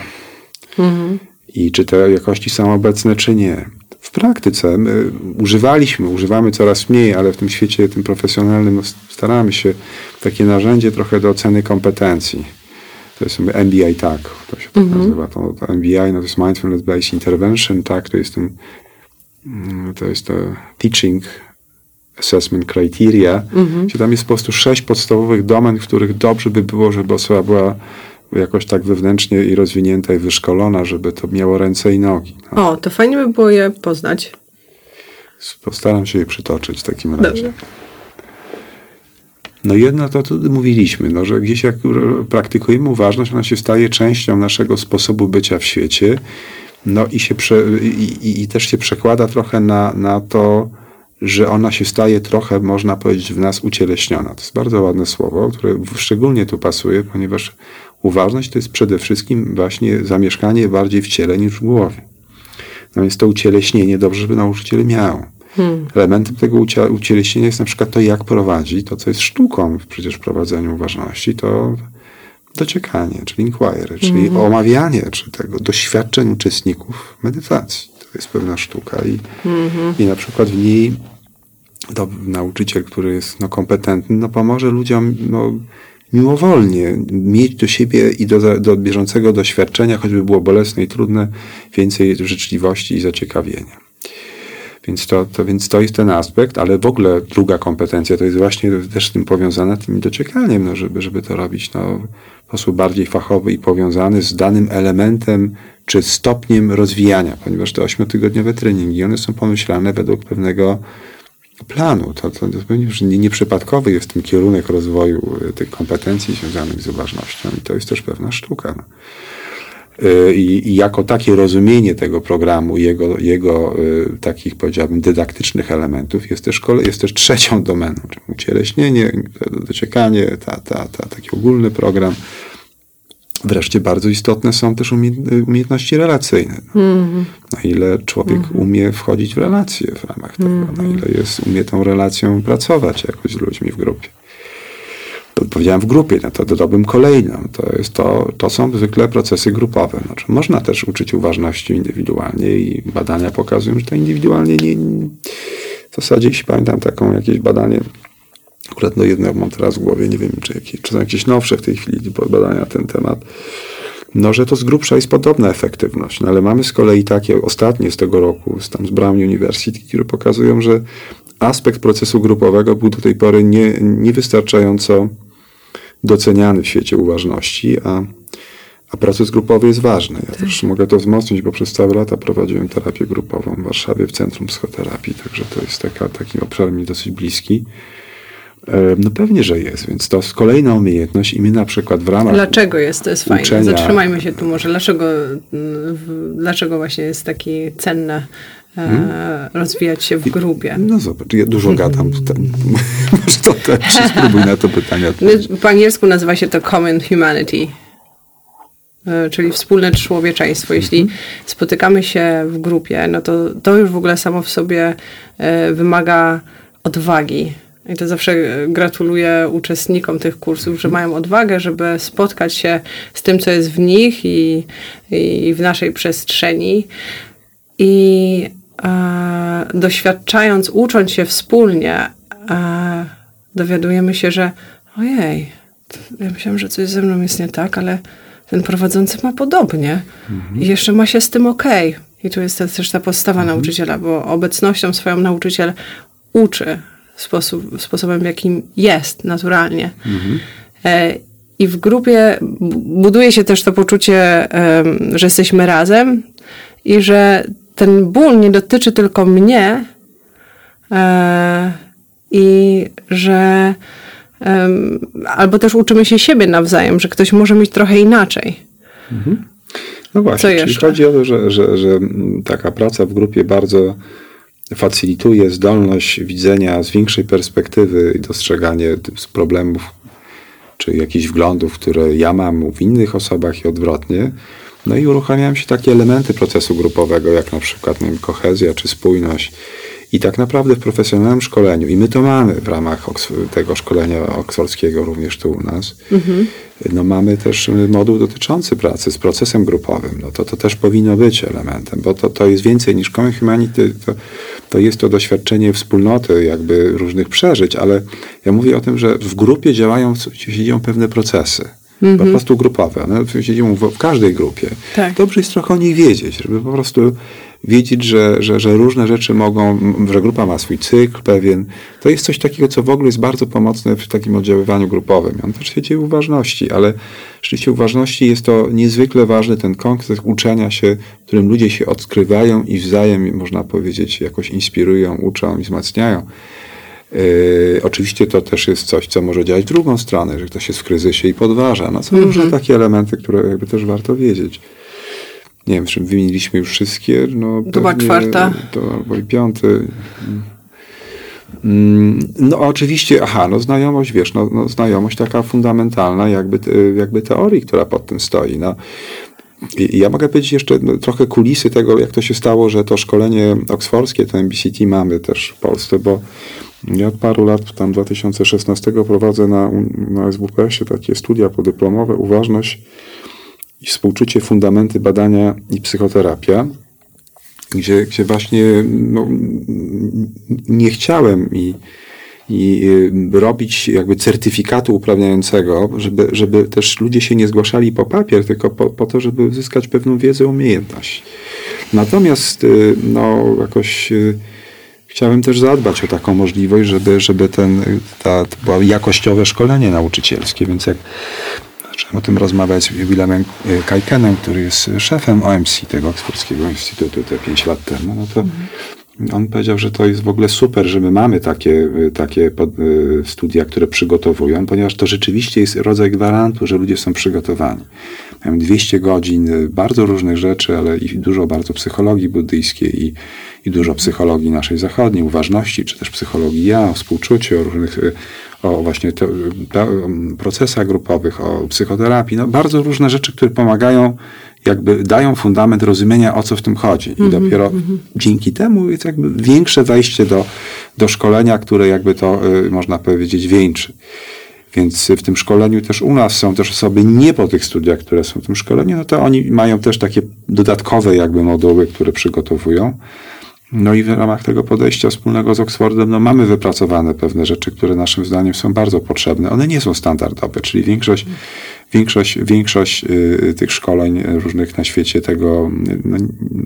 Mhm. I czy te jakości są obecne, czy nie. W praktyce my używaliśmy, używamy coraz mniej, ale w tym świecie, tym profesjonalnym staramy się takie narzędzie trochę do oceny kompetencji. To jest MBI, tak, to się tak mhm. nazywa. To, to MBI, no to jest Mindfulness Based Intervention, tak, to jest ten, mm, to jest to teaching assessment criteria, mhm. gdzie tam jest po prostu sześć podstawowych domen, w których dobrze by było, żeby osoba była jakoś tak wewnętrznie i rozwinięta i wyszkolona, żeby to miało ręce i nogi. No. O, to fajnie by było je poznać. Postaram się je przytoczyć w takim razie. Dobrze. No jedno to tu mówiliśmy, no, że gdzieś jak praktykujemy uważność, ona się staje częścią naszego sposobu bycia w świecie, no i, się prze, i, i też się przekłada trochę na, na to, że ona się staje trochę, można powiedzieć, w nas ucieleśniona. To jest bardzo ładne słowo, które szczególnie tu pasuje, ponieważ uważność to jest przede wszystkim właśnie zamieszkanie bardziej w ciele niż w głowie. No więc to ucieleśnienie dobrze, żeby nauczyciel miał. Hmm. Elementem tego ucieleśnienia jest na przykład to, jak prowadzić to, co jest sztuką w przecież prowadzeniu uważności, to dociekanie, czyli inquiry, czyli hmm. omawianie czy tego doświadczeń uczestników medytacji. To jest pewna sztuka i, hmm. i na przykład w niej to nauczyciel, który jest no, kompetentny, no, pomoże ludziom no, miłowolnie mieć do siebie i do, do bieżącego doświadczenia, choćby było bolesne i trudne, więcej życzliwości i zaciekawienia. Więc to, to, więc to jest ten aspekt, ale w ogóle druga kompetencja to jest właśnie też z tym powiązana tym dociekaniem, no, żeby, żeby to robić no, w sposób bardziej fachowy i powiązany z danym elementem czy stopniem rozwijania, ponieważ te ośmiotygodniowe treningi, one są pomyślane według pewnego planu. To, to, to już nie- nieprzypadkowy jest ten kierunek rozwoju y, tych kompetencji związanych z uważnością i to jest też pewna sztuka. No. Y, I, I jako takie rozumienie tego programu, jego, jego y, takich powiedziałbym dydaktycznych elementów jest też, kole, jest też trzecią domeną, czyli ucieleśnienie, dociekanie, ta, ta, ta, taki ogólny program. Wreszcie bardzo istotne są też umie- umiejętności relacyjne. Na ile człowiek umie wchodzić w relacje w ramach tego, na ile jest, umie tą relacją pracować jakoś z ludźmi w grupie. Powiedziałem w grupie, no to dodałbym kolejną. To, jest to, to są zwykle procesy grupowe. Znaczy, można też uczyć uważności indywidualnie i badania pokazują, że to indywidualnie nie, w zasadzie, jeśli pamiętam taką jakieś badanie, akurat no jedno mam teraz w głowie, nie wiem, czy, jakieś, czy są jakieś nowsze w tej chwili badania na ten temat, no, że to z grubsza jest podobna efektywność. No, ale mamy z kolei takie ostatnie z tego roku, z, tam z Brown University, które pokazują, że aspekt procesu grupowego był do tej pory nie, niewystarczająco doceniany w świecie uważności, a, a proces grupowy jest ważny. Ja też mogę to wzmocnić, bo przez całe lata prowadziłem terapię grupową w Warszawie w Centrum Psychoterapii, także to jest taka, taki obszar mi dosyć bliski. E, No pewnie, że jest, więc to jest kolejna umiejętność i my na przykład w ramach... Dlaczego jest to jest fajne? uczenia- Zatrzymajmy się tu może. Dlaczego, mm, dlaczego właśnie jest takie cenne e, rozwijać się w grupie? No zobacz, ja dużo gadam. Ten, [laughs] może to też spróbuj na to pytanie odpowiedzieć. Po angielsku nazywa się to common humanity, e, czyli wspólne człowieczeństwo. Jeśli spotykamy się w grupie, no to to już w ogóle samo w sobie e, wymaga odwagi. I to zawsze gratuluję uczestnikom tych kursów, że mają odwagę, żeby spotkać się z tym, co jest w nich i, i w naszej przestrzeni. I e, doświadczając, ucząc się wspólnie, e, dowiadujemy się, że ojej, ja myślałam, że coś ze mną jest nie tak, ale ten prowadzący ma podobnie i jeszcze ma się z tym okej. I tu jest też ta postawa nauczyciela, bo obecnością swoją nauczyciel uczy sposób, sposobem, w jakim jest naturalnie. E, I w grupie bu- buduje się też to poczucie, em, że jesteśmy razem i że ten ból nie dotyczy tylko mnie e, i że em, albo też uczymy się siebie nawzajem, że ktoś może mieć trochę inaczej. No właśnie, czyli chodzi o to, że, że, że taka praca w grupie bardzo facilituje zdolność widzenia z większej perspektywy i dostrzeganie problemów czy jakichś wglądów, które ja mam w innych osobach i odwrotnie. No i uruchamiają się takie elementy procesu grupowego, jak na przykład nie wiem, kohezja czy spójność. I tak naprawdę w profesjonalnym szkoleniu, i my to mamy w ramach tego szkolenia oksfordzkiego również tu u nas, no mamy też y, moduł dotyczący pracy z procesem grupowym. No to, to też powinno być elementem, bo to, to jest więcej niż Common Humanity, to, to jest to doświadczenie wspólnoty, jakby różnych przeżyć, ale ja mówię o tym, że w grupie działają, się dzieją pewne procesy. Po prostu grupowe. One się dzieją w, w każdej grupie. Tak. Dobrze jest trochę o nich wiedzieć, żeby po prostu wiedzieć, że, że, że różne rzeczy mogą, że grupa ma swój cykl pewien. To jest coś takiego, co w ogóle jest bardzo pomocne w takim oddziaływaniu grupowym. On też się dzieje uważności, ale rzeczywiście uważności jest to niezwykle ważny ten kontekst uczenia się, w którym ludzie się odkrywają i wzajem, można powiedzieć, jakoś inspirują, uczą i wzmacniają. Yy, oczywiście to też jest coś, co może działać w drugą stronę, że ktoś jest w kryzysie i podważa. No są różne takie elementy, które jakby też warto wiedzieć. Nie wiem, czy wymieniliśmy już wszystkie. No, pewnie czwarta. To albo i piąty. Mm, No oczywiście, aha, no znajomość, wiesz, no, no znajomość taka fundamentalna jakby, jakby teorii, która pod tym stoi. No. I ja mogę powiedzieć jeszcze no, trochę kulisy tego, jak to się stało, że to szkolenie oksfordzkie, to MBCT mamy też w Polsce, bo ja od paru lat, tam 2016 prowadzę na, na SWPS-ie takie studia podyplomowe, uważność i współczucie, fundamenty badania i psychoterapia, gdzie, gdzie właśnie no, nie chciałem i, i y, robić jakby certyfikatu uprawniającego, żeby, żeby też ludzie się nie zgłaszali po papier, tylko po, po to, żeby uzyskać pewną wiedzę, umiejętność. Natomiast y, no, jakoś chciałem też zadbać o taką możliwość, żeby, żeby ten, ta, to było jakościowe szkolenie nauczycielskie, więc jak zacząłem o tym rozmawiać z Willemem Kajkenem, który jest szefem OMC, tego Oksfordzkiego Instytutu te 5 lat temu, no to On powiedział, że to jest w ogóle super, że my mamy takie, takie pod, y, studia, które przygotowują, ponieważ to rzeczywiście jest rodzaj gwarantu, że ludzie są przygotowani. Mają 200 godzin y, bardzo różnych rzeczy, ale i dużo bardzo psychologii buddyjskiej i, i dużo psychologii naszej zachodniej, uważności, czy też psychologii ja, o współczuciu, o różnych, y, o właśnie te, procesach grupowych, o psychoterapii. No, bardzo różne rzeczy, które pomagają jakby dają fundament rozumienia, o co w tym chodzi. I mm -hmm, dopiero mm -hmm. dzięki temu jest jakby większe wejście do, do szkolenia, które jakby to, y, można powiedzieć, wieńczy. Więc w tym szkoleniu też u nas są też osoby nie po tych studiach, które są w tym szkoleniu, no to oni mają też takie dodatkowe jakby moduły, które przygotowują. No i w ramach tego podejścia wspólnego z Oxfordem no mamy wypracowane pewne rzeczy, które naszym zdaniem są bardzo potrzebne. One nie są standardowe, czyli większość, większość, większość y, tych szkoleń różnych na świecie tego no,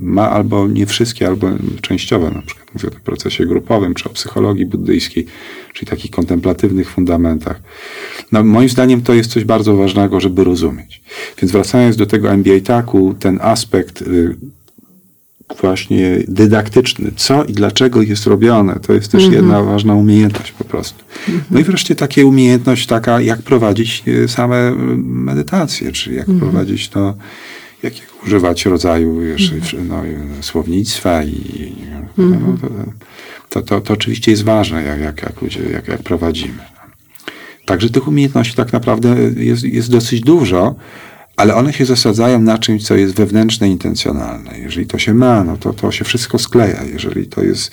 ma albo nie wszystkie, albo częściowe. Na przykład mówię o procesie grupowym, czy o psychologii buddyjskiej, czyli takich kontemplatywnych fundamentach. No, moim zdaniem to jest coś bardzo ważnego, żeby rozumieć. Więc wracając do tego MBA taku, ten aspekt y, właśnie dydaktyczny, co i dlaczego jest robione. To jest też -hmm. jedna ważna umiejętność po prostu. -hmm. No i wreszcie takie umiejętność taka, jak prowadzić e, same medytacje, czy jak -hmm. prowadzić to, jakiego używać rodzaju wiesz, no, słownictwa i no, to, to, to, oczywiście jest ważne, jak, jak, jak, ludzie, jak, jak prowadzimy. Także tych umiejętności tak naprawdę jest, jest dosyć dużo, ale one się zasadzają na czymś, co jest wewnętrzne, intencjonalne. Jeżeli to się ma, no to to się wszystko skleja. Jeżeli to jest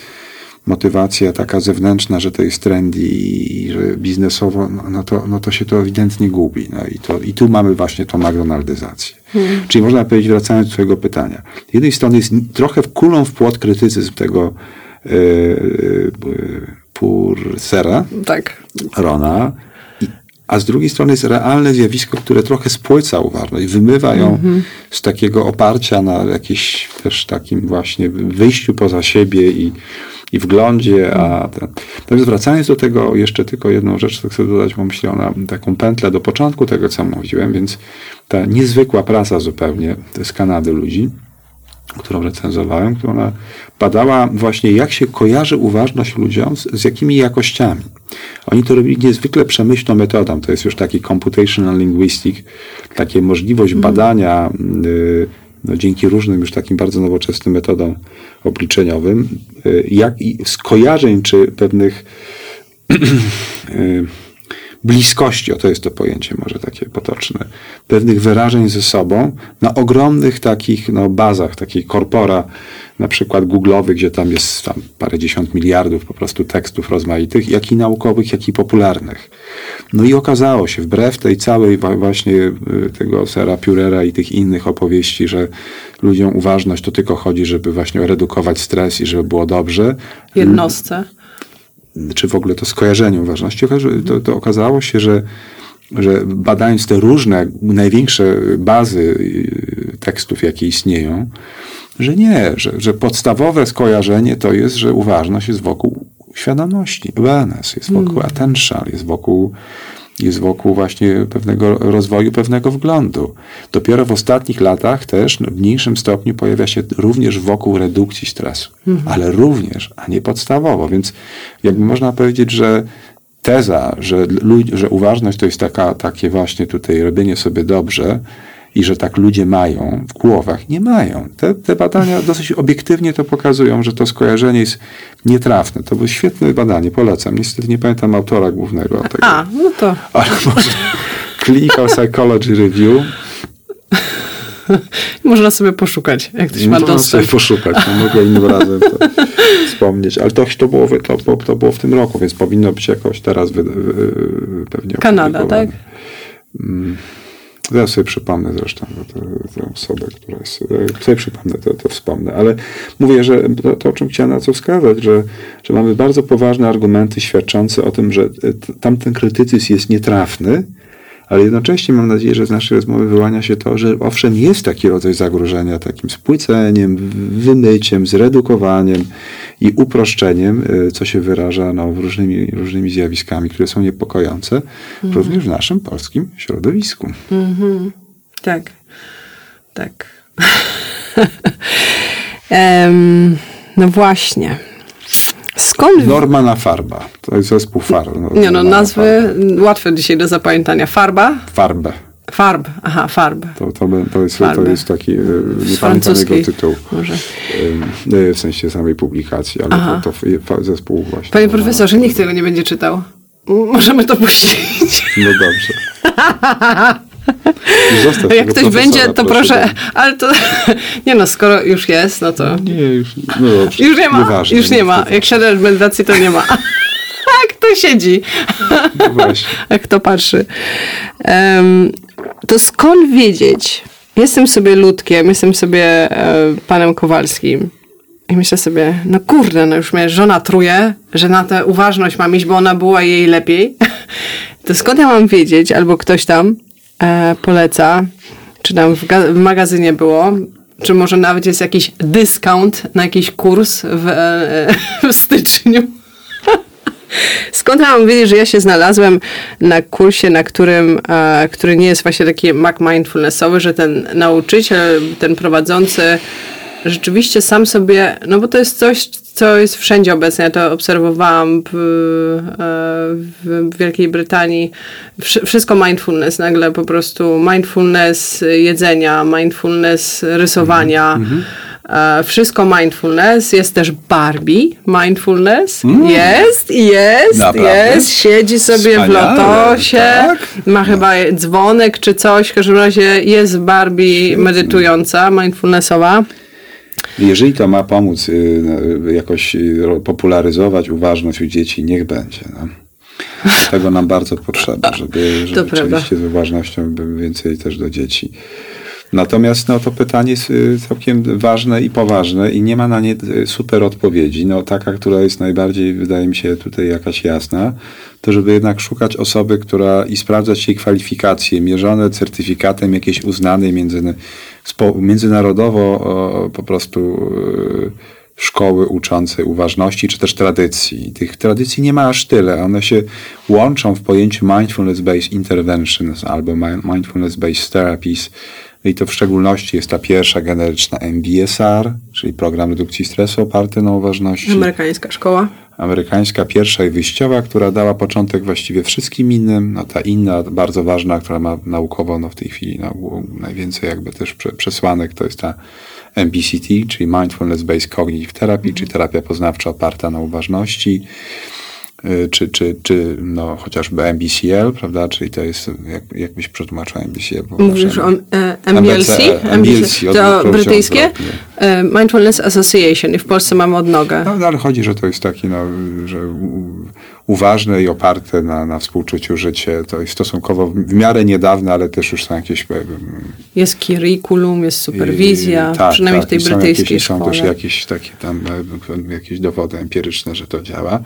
motywacja taka zewnętrzna, że to jest trendy i że biznesowo, no, no, to, no to się to ewidentnie gubi. No i, to, I tu mamy właśnie tą McDonaldyzację. Hmm. Czyli można powiedzieć, wracając do twojego pytania, z jednej strony jest trochę kulą w płot krytycyzm tego yy, yy, Pursera, tak. Rona, a z drugiej strony jest realne zjawisko, które trochę spłyca uważność, wymywa ją mm -hmm. z takiego oparcia na jakimś też takim właśnie wyjściu poza siebie i, i wglądzie, a ten. Natomiast wracając do tego, jeszcze tylko jedną rzecz, chcę dodać, bo myślę ona taką pętlę do początku tego, co mówiłem, więc ta niezwykła praca zupełnie z Kanady ludzi, którą recenzowałem, która badała właśnie, jak się kojarzy uważność ludziom z, z jakimi jakościami. Oni to robili niezwykle przemyślną metodą. To jest już taki computational linguistic, takie możliwość mm. badania y, no, dzięki różnym już takim bardzo nowoczesnym metodom obliczeniowym, y, jak i skojarzeń czy pewnych [clears throat] y, bliskości, o to jest to pojęcie może takie potoczne, pewnych wyrażeń ze sobą na ogromnych takich no, bazach, takich korpora, na przykład google'owych, gdzie tam jest tam parę dziesiąt miliardów po prostu tekstów rozmaitych, jak i naukowych, jak i popularnych. No i okazało się, wbrew tej całej właśnie y, tego Sera Purera i tych innych opowieści, że ludziom uważność to tylko chodzi, żeby właśnie redukować stres i żeby było dobrze. Jednostce czy w ogóle to skojarzenie uważności, to, to okazało się, że, że badając te różne, największe bazy y, tekstów, jakie istnieją, że nie, że, że podstawowe skojarzenie to jest, że uważność jest wokół świadomości, awareness, jest wokół mm. attention, jest wokół jest wokół właśnie pewnego rozwoju, pewnego wglądu. Dopiero w ostatnich latach też w mniejszym stopniu pojawia się również wokół redukcji stresu, mhm. ale również, a nie podstawowo. Więc jakby można powiedzieć, że teza, że, że uważność to jest taka, takie właśnie tutaj robienie sobie dobrze, i że tak ludzie mają w głowach. Nie mają. Te, te badania dosyć obiektywnie to pokazują, że to skojarzenie jest nietrafne. To było świetne badanie, polecam. Niestety nie pamiętam autora głównego tego. A, no to. Ale może Clinical Psychology Review. [laughs] Można sobie poszukać, jak ktoś ma dostęp. Można sobie poszukać, no, mogę innym razem to wspomnieć. Ale to, to, było, to, to było w tym roku, więc powinno być jakoś teraz wy, wy, pewnie Kanada, tak? Mm. Ja sobie przypomnę zresztą tę osobę, która jest. Sobie przypomnę, to, to wspomnę. Ale mówię, że to, to, o czym chciałem na co wskazać, że, że mamy bardzo poważne argumenty świadczące o tym, że tamten krytycyzm jest nietrafny, ale jednocześnie mam nadzieję, że z naszej rozmowy wyłania się to, że owszem, jest taki rodzaj zagrożenia takim spłyceniem, wymyciem, zredukowaniem i uproszczeniem, y, co się wyraża no, różnymi, różnymi zjawiskami, które są niepokojące, mhm. również w naszym polskim środowisku. Mhm. Tak, tak. [laughs] um, No właśnie. Skąd... Normana Farba. To jest zespół Farb. Nie no, nazwy łatwe dzisiaj do zapamiętania. Farba? Farbę. Farb, aha, farb. To, to, to, jest, to jest taki, e, nie pamiętam jego tytuł. Może. W sensie samej publikacji, ale aha. to, to zespół właśnie. Panie profesorze, nikt tego nie będzie czytał. Możemy to puścić. No dobrze. [laughs] Zostaw Jak ktoś będzie, to proszę, ale to [laughs] nie no, skoro już jest, no to. Nie, już, no dobrze. już nie ma. Nieważne, już nie ma. Jak siadasz w medytacji, to nie ma. Jak [laughs] to siedzi. No właśnie. [laughs] Jak to patrzy. Um, to skąd wiedzieć? Jestem sobie ludkiem, jestem sobie e, panem Kowalskim. I myślę sobie, no kurde, no już mnie żona truje, że na tę uważność mam iść, bo ona była jej lepiej. To skąd ja mam wiedzieć, albo ktoś tam e, poleca, czy tam w, w, magazynie było, czy może nawet jest jakiś dyskount na jakiś kurs w, e, [laughs] w styczniu. [laughs] Skąd mam wiedzieć, że ja się znalazłem na kursie, na którym, e, który nie jest właśnie taki Mac Mindfulnessowy, że ten nauczyciel, ten prowadzący rzeczywiście sam sobie, no bo to jest coś, co jest wszędzie obecne. Ja to obserwowałam w, e, w Wielkiej Brytanii. Wszystko mindfulness, nagle po prostu mindfulness jedzenia, mindfulness rysowania. Mm -hmm. Wszystko mindfulness, jest też Barbie mindfulness, mm. jest, jest, Naprawdę? jest, siedzi sobie Wspaniale, w lotosie, tak? ma no. chyba dzwonek czy coś, w każdym razie jest Barbie medytująca, mindfulnessowa. Jeżeli to ma pomóc y, no, jakoś y, popularyzować uważność u dzieci, niech będzie. No. Tego nam bardzo potrzeba, żeby, żeby rzeczywiście z uważnością więcej też do dzieci. Natomiast no, to pytanie jest y, całkiem ważne i poważne i nie ma na nie super odpowiedzi. No, taka, która jest najbardziej, wydaje mi się, tutaj jakaś jasna, to żeby jednak szukać osoby, która i sprawdzać jej kwalifikacje, mierzone certyfikatem jakiejś uznanej między, międzynarodowo po prostu e, szkoły uczącej uważności, czy też tradycji. Tych tradycji nie ma aż tyle. One się łączą w pojęciu mindfulness-based interventions albo mindfulness-based therapies. I to w szczególności jest ta pierwsza generyczna MBSR, czyli program redukcji stresu oparty na uważności. Amerykańska szkoła amerykańska pierwsza i wyjściowa, która dała początek właściwie wszystkim innym, no ta inna, bardzo ważna, która ma naukowo no w tej chwili no, najwięcej jakby też przesłanek, to jest ta MBCT, czyli Mindfulness Based Cognitive Therapy, czyli terapia poznawcza oparta na uważności. Y, czy, czy, czy no, chociażby MBCL, prawda, czyli to jest, jak, jakbyś przetłumaczył MBCL? Mówisz o e, MBLC? MBC to brytyjskie? E, Mindfulness Association i w Polsce mamy odnogę. No, no, ale chodzi, że to jest taki, no, że uważne i oparte na, na współczuciu życie. To jest stosunkowo w miarę niedawne, ale też już są jakieś... E, jest curriculum, jest superwizja, i, tak, przynajmniej tak, w tej brytyjskiej są szkole. Są też jakieś takie tam, jakieś dowody empiryczne, że to działa.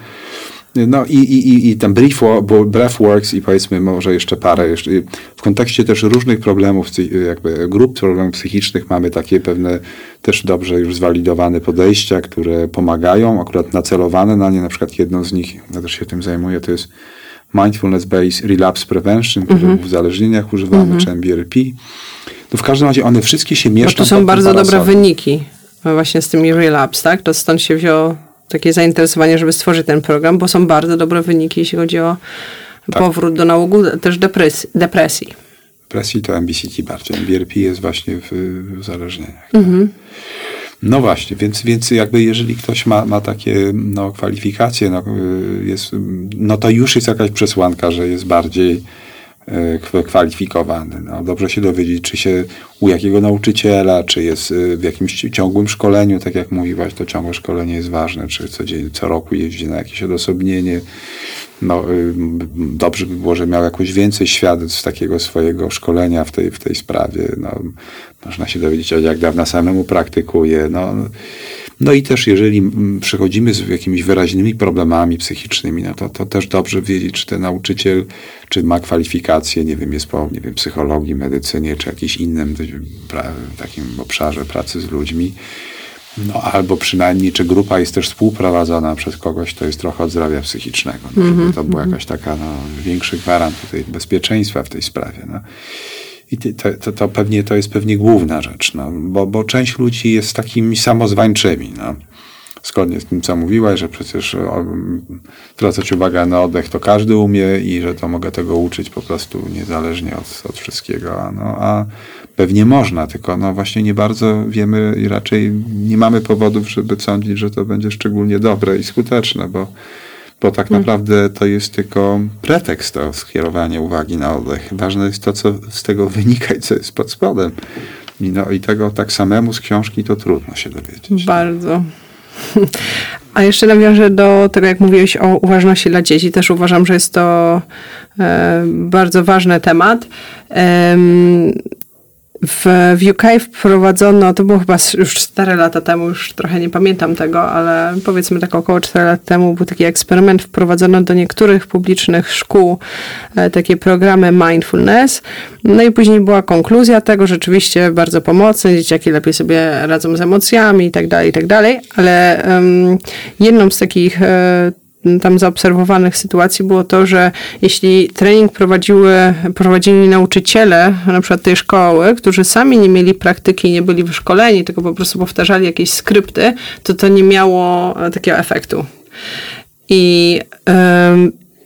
No i, i, i ten brief, Breathworks i powiedzmy może jeszcze parę. Jeszcze, w kontekście też różnych problemów, jakby grup problemów psychicznych mamy takie pewne też dobrze już zwalidowane podejścia, które pomagają, akurat nacelowane na nie. Na przykład jedną z nich, ja też się tym zajmuję, to jest Mindfulness-Based Relapse Prevention, które mm -hmm. w uzależnieniach używamy, mm -hmm. czy MBRP. No w każdym razie one wszystkie się mieszczą. No to są bardzo dobre wyniki właśnie z tymi relapse, tak? To stąd się wzięło takie zainteresowanie, żeby stworzyć ten program, bo są bardzo dobre wyniki, jeśli chodzi o tak. powrót do nałogu, też depresji. depresji. Depresji to MBCT bardziej. MBRP jest właśnie w, uzależnieniach. Mhm. No właśnie, więc, więc jakby jeżeli ktoś ma, ma takie no, kwalifikacje, no, jest, no to już jest jakaś przesłanka, że jest bardziej kwalifikowany. No, dobrze się dowiedzieć, czy się u jakiego nauczyciela, czy jest e, w jakimś ciągłym szkoleniu, tak jak mówiłaś, to ciągłe szkolenie jest ważne, czy co, co roku jeździ na jakieś odosobnienie. No, y, dobrze by było, że miał jakoś więcej świadectw takiego swojego szkolenia w tej, w tej sprawie. No, można się dowiedzieć, jak dawno samemu praktykuje. No, no i też jeżeli przychodzimy z jakimiś wyraźnymi problemami psychicznymi, no to, to też dobrze wiedzieć, czy ten nauczyciel, czy ma kwalifikacje, nie wiem, jest po nie wiem, psychologii, medycynie, czy jakimś innym takim obszarze pracy z ludźmi. No albo przynajmniej, czy grupa jest też współprowadzona przez kogoś, to jest trochę od zdrowia psychicznego. No, żeby mhm, to była mhm. jakaś taka no, większy gwarant tutaj bezpieczeństwa w tej sprawie. No. I to, to, to, pewnie to jest pewnie główna rzecz, no, bo, bo część ludzi jest takimi samozwańczymi. No. zgodnie z tym, co mówiłaś, że przecież zwracać uwagę na oddech to każdy umie i że to mogę tego uczyć po prostu niezależnie od, od wszystkiego. No, a pewnie można, tylko no właśnie nie bardzo wiemy i raczej nie mamy powodów, żeby sądzić, że to będzie szczególnie dobre i skuteczne, bo bo tak Hmm. naprawdę to jest tylko pretekst do skierowania uwagi na oddech. Ważne jest to, co z tego wynika i co jest pod spodem. I, no, I tego tak samemu z książki to trudno się dowiedzieć. Bardzo. [laughs] A jeszcze nawiążę do tego, jak mówiłeś o uważności dla dzieci. Też uważam, że jest to e, bardzo ważny temat. W, w UK wprowadzono, to było chyba już 4 lata temu, już trochę nie pamiętam tego, ale powiedzmy tak około 4 lat temu był taki eksperyment, wprowadzono do niektórych publicznych szkół e, takie programy mindfulness. No i później była konkluzja tego, rzeczywiście bardzo pomocne, dzieciaki lepiej sobie radzą z emocjami i tak dalej, i tak dalej, ale em, jedną z takich e, tam zaobserwowanych sytuacji było to, że jeśli trening prowadziły, prowadzili nauczyciele na przykład tej szkoły, którzy sami nie mieli praktyki, nie byli wyszkoleni, tylko po prostu powtarzali jakieś skrypty, to to nie miało e, takiego efektu. I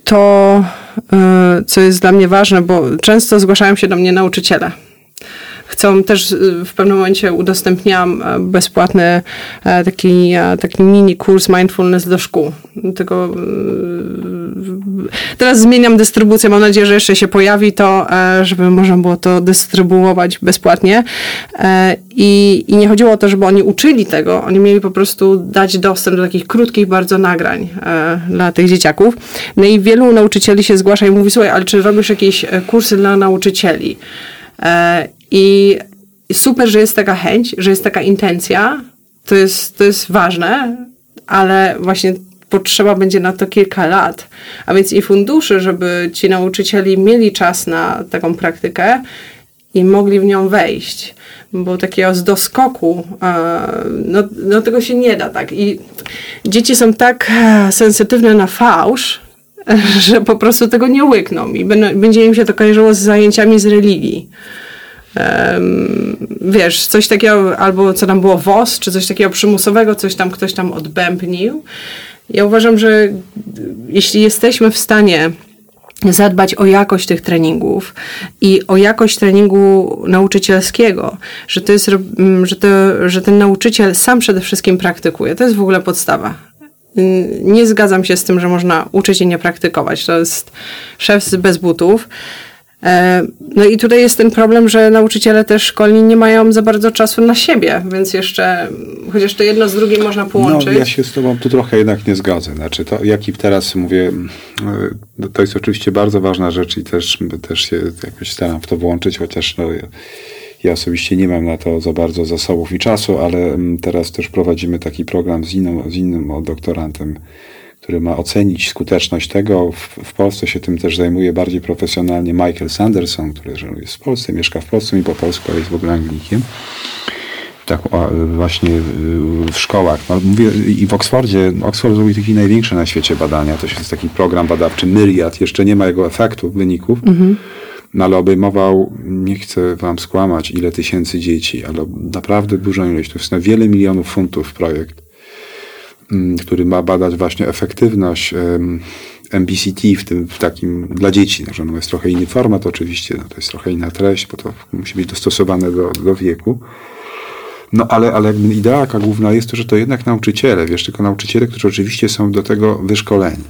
to, e, co jest dla mnie ważne, bo często zgłaszają się do mnie nauczyciele. Chcą też y, w pewnym momencie udostępniałam e, bezpłatny e, taki, e, taki mini kurs mindfulness do szkół. Tylko y, teraz zmieniam dystrybucję. Mam nadzieję, że jeszcze się pojawi to, żeby można było to dystrybuować bezpłatnie. I, I nie chodziło o to, żeby oni uczyli tego. Oni mieli po prostu dać dostęp do takich krótkich bardzo nagrań dla tych dzieciaków. No i wielu nauczycieli się zgłasza i mówi, słuchaj, ale czy robisz jakieś kursy dla nauczycieli? I super, że jest taka chęć, że jest taka intencja. To jest, to jest ważne, ale właśnie potrzeba będzie na to kilka lat. A więc i funduszy, żeby ci nauczycieli mieli czas na taką praktykę i mogli w nią wejść. Bo takiego z doskoku, e, no, no tego się nie da tak. I dzieci są tak e, sensytywne na fałsz, [laughs] że po prostu tego nie łykną i będzie im się to kojarzyło z zajęciami z religii. Em, wiesz, coś takiego, albo co tam było WOS, czy coś takiego przymusowego, coś tam ktoś tam odbębnił. Ja uważam, że jeśli jesteśmy w stanie zadbać o jakość tych treningów i o jakość treningu nauczycielskiego, że to jest, że, to, że ten nauczyciel sam przede wszystkim praktykuje. To jest w ogóle podstawa. Nie zgadzam się z tym, że można uczyć i nie praktykować. To jest szef bez butów. E, No i tutaj jest ten problem, że nauczyciele też szkolni nie mają za bardzo czasu na siebie, więc jeszcze, chociaż to jedno z drugim można połączyć. No, ja się z tobą tu trochę jednak nie zgodzę. Znaczy, to, jak i teraz mówię, y, to jest oczywiście bardzo ważna rzecz i też, też się jakoś staram w to włączyć, chociaż no, ja, osobiście nie mam na to za bardzo zasobów i czasu, ale mm, teraz też prowadzimy taki program z, inną, z innym doktorantem, który ma ocenić skuteczność tego. W, w Polsce się tym też zajmuje bardziej profesjonalnie Michael Sanderson, który jest w Polsce, mieszka w Polsce i po polsku, ale jest w ogóle Anglikiem tak właśnie w szkołach. No, mówię, I w Oksfordzie, Oxford zrobił takie największe na świecie badania. To jest taki program badawczy Myriad. Jeszcze nie ma jego efektów, wyników. No, ale obejmował, nie chcę wam skłamać, ile tysięcy dzieci, ale naprawdę dużą ilość. To jest na wiele milionów funtów projekt, który ma badać właśnie efektywność MBCT w tym w takim dla dzieci. No, że no jest trochę inny format oczywiście, no, to jest trochę inna treść, bo to musi być dostosowane do, do wieku. No ale, ale jakby idea taka główna jest to, że to jednak nauczyciele, wiesz, tylko nauczyciele, którzy oczywiście są do tego wyszkoleni.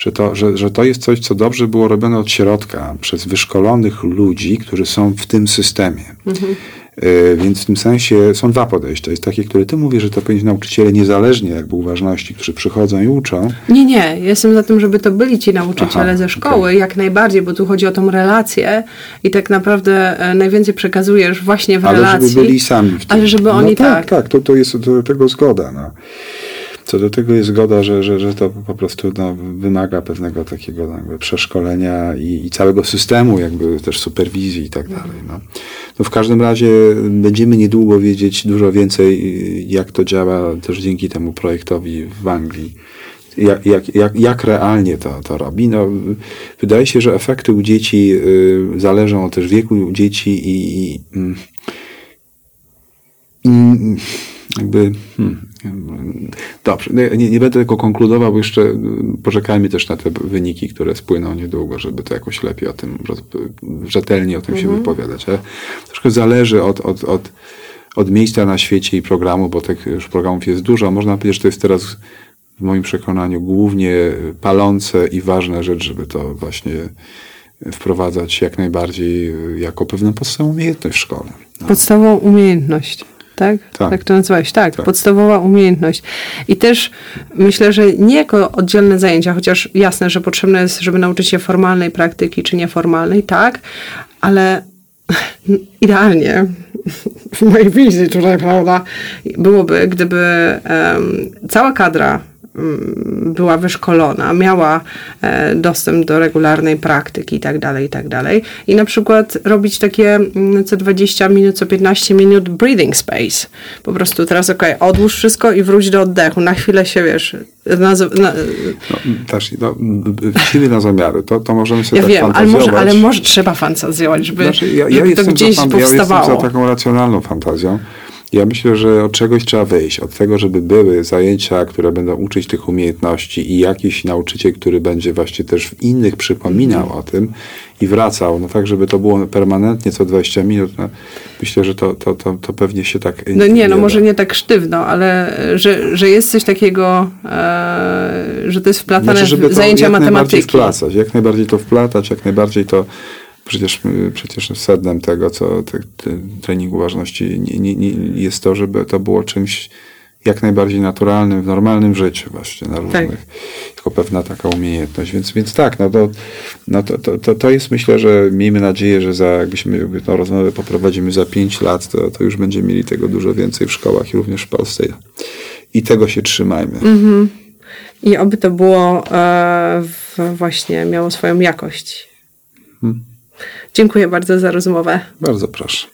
Że to, że, że to jest coś, co dobrze było robione od środka przez wyszkolonych ludzi, którzy są w tym systemie. Y, Więc w tym sensie są dwa podejścia. Jest takie, które ty mówisz, że to powinni nauczyciele niezależnie jakby uważności, którzy przychodzą i uczą. Nie, nie. Jestem za tym, żeby to byli ci nauczyciele Aha, ze szkoły, jak najbardziej, bo tu chodzi o tą relację i tak naprawdę e, najwięcej przekazujesz właśnie w Ale relacji. żeby byli sami w tym. Ale żeby oni no tak. tak. Tak, to, to jest do tego zgoda. No. Co do tego jest zgoda, że, że, że to po prostu no, wymaga pewnego takiego no, jakby przeszkolenia i, i całego systemu, jakby też superwizji i tak dalej. No. No w każdym razie będziemy niedługo wiedzieć dużo więcej, jak to działa też dzięki temu projektowi w Anglii. Jak, jak, jak, jak realnie to, to robi? No, wydaje się, że efekty u dzieci y, zależą też wieku dzieci i, i mm, i jakby. Hmm, dobrze, no nie, nie będę tylko konkludował, bo jeszcze mm, poczekajmy też na te wyniki, które spłyną niedługo, żeby to jakoś lepiej o tym, rzetelnie o tym się wypowiadać. Ale troszkę zależy od, od, od, od miejsca na świecie i programu, bo tych już programów jest dużo. Można powiedzieć, że to jest teraz w moim przekonaniu głównie palące i ważna rzecz, żeby to właśnie wprowadzać jak najbardziej jako pewną podstawową umiejętność w szkole. No. Podstawową umiejętność. Tak? tak? Tak to nazywałeś. Tak, tak, podstawowa umiejętność. I też myślę, że nie jako oddzielne zajęcia, chociaż jasne, że potrzebne jest, żeby nauczyć się formalnej praktyki czy nieformalnej, tak, ale [laughs] idealnie w mojej wizji tutaj, prawda, byłoby, gdyby um, cała kadra była wyszkolona, miała e, dostęp do regularnej praktyki i tak dalej, i tak dalej. I na przykład robić takie mm, co 20 minut, co 15 minut breathing space. Po prostu teraz ok, odłóż wszystko i wróć do oddechu. Na chwilę się, wiesz, na, na, no, też, no, siły na zamiary, to, to możemy sobie ja tak wiem, ale może, ale może trzeba fantazjować, żeby, znaczy, ja, ja żeby to gdzieś za, powstawało. Ja jestem za taką racjonalną fantazją. Ja myślę, że od czegoś trzeba wyjść. Od tego, żeby były zajęcia, które będą uczyć tych umiejętności i jakiś nauczyciel, który będzie właśnie też w innych przypominał mm. o tym i wracał, no tak, żeby to było permanentnie co 20 minut. No, myślę, że to, to, to, to pewnie się tak. No nie, no może nie tak sztywno, ale że, że jest coś takiego, e, że to jest wplatane znaczy, żeby w zajęcia jak matematyki. Najbardziej wplatać, jak najbardziej to wplatać, jak najbardziej to Przecież, przecież sednem tego, co te, te trening uważności nie, nie, nie jest to, żeby to było czymś jak najbardziej naturalnym, w normalnym życiu właśnie, na różnych, tak. jako pewna taka umiejętność. Więc, więc tak, no, to, no to, to, to, to jest myślę, że miejmy nadzieję, że za, jakbyśmy tę rozmowę poprowadzimy za pięć lat, to, to już będziemy mieli tego dużo więcej w szkołach i również w Polsce. I tego się trzymajmy. Mhm. I oby to było e, w, właśnie, miało swoją jakość. Hmm. Dziękuję bardzo za rozmowę. Bardzo proszę.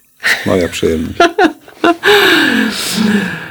Moja przyjemność. [laughs]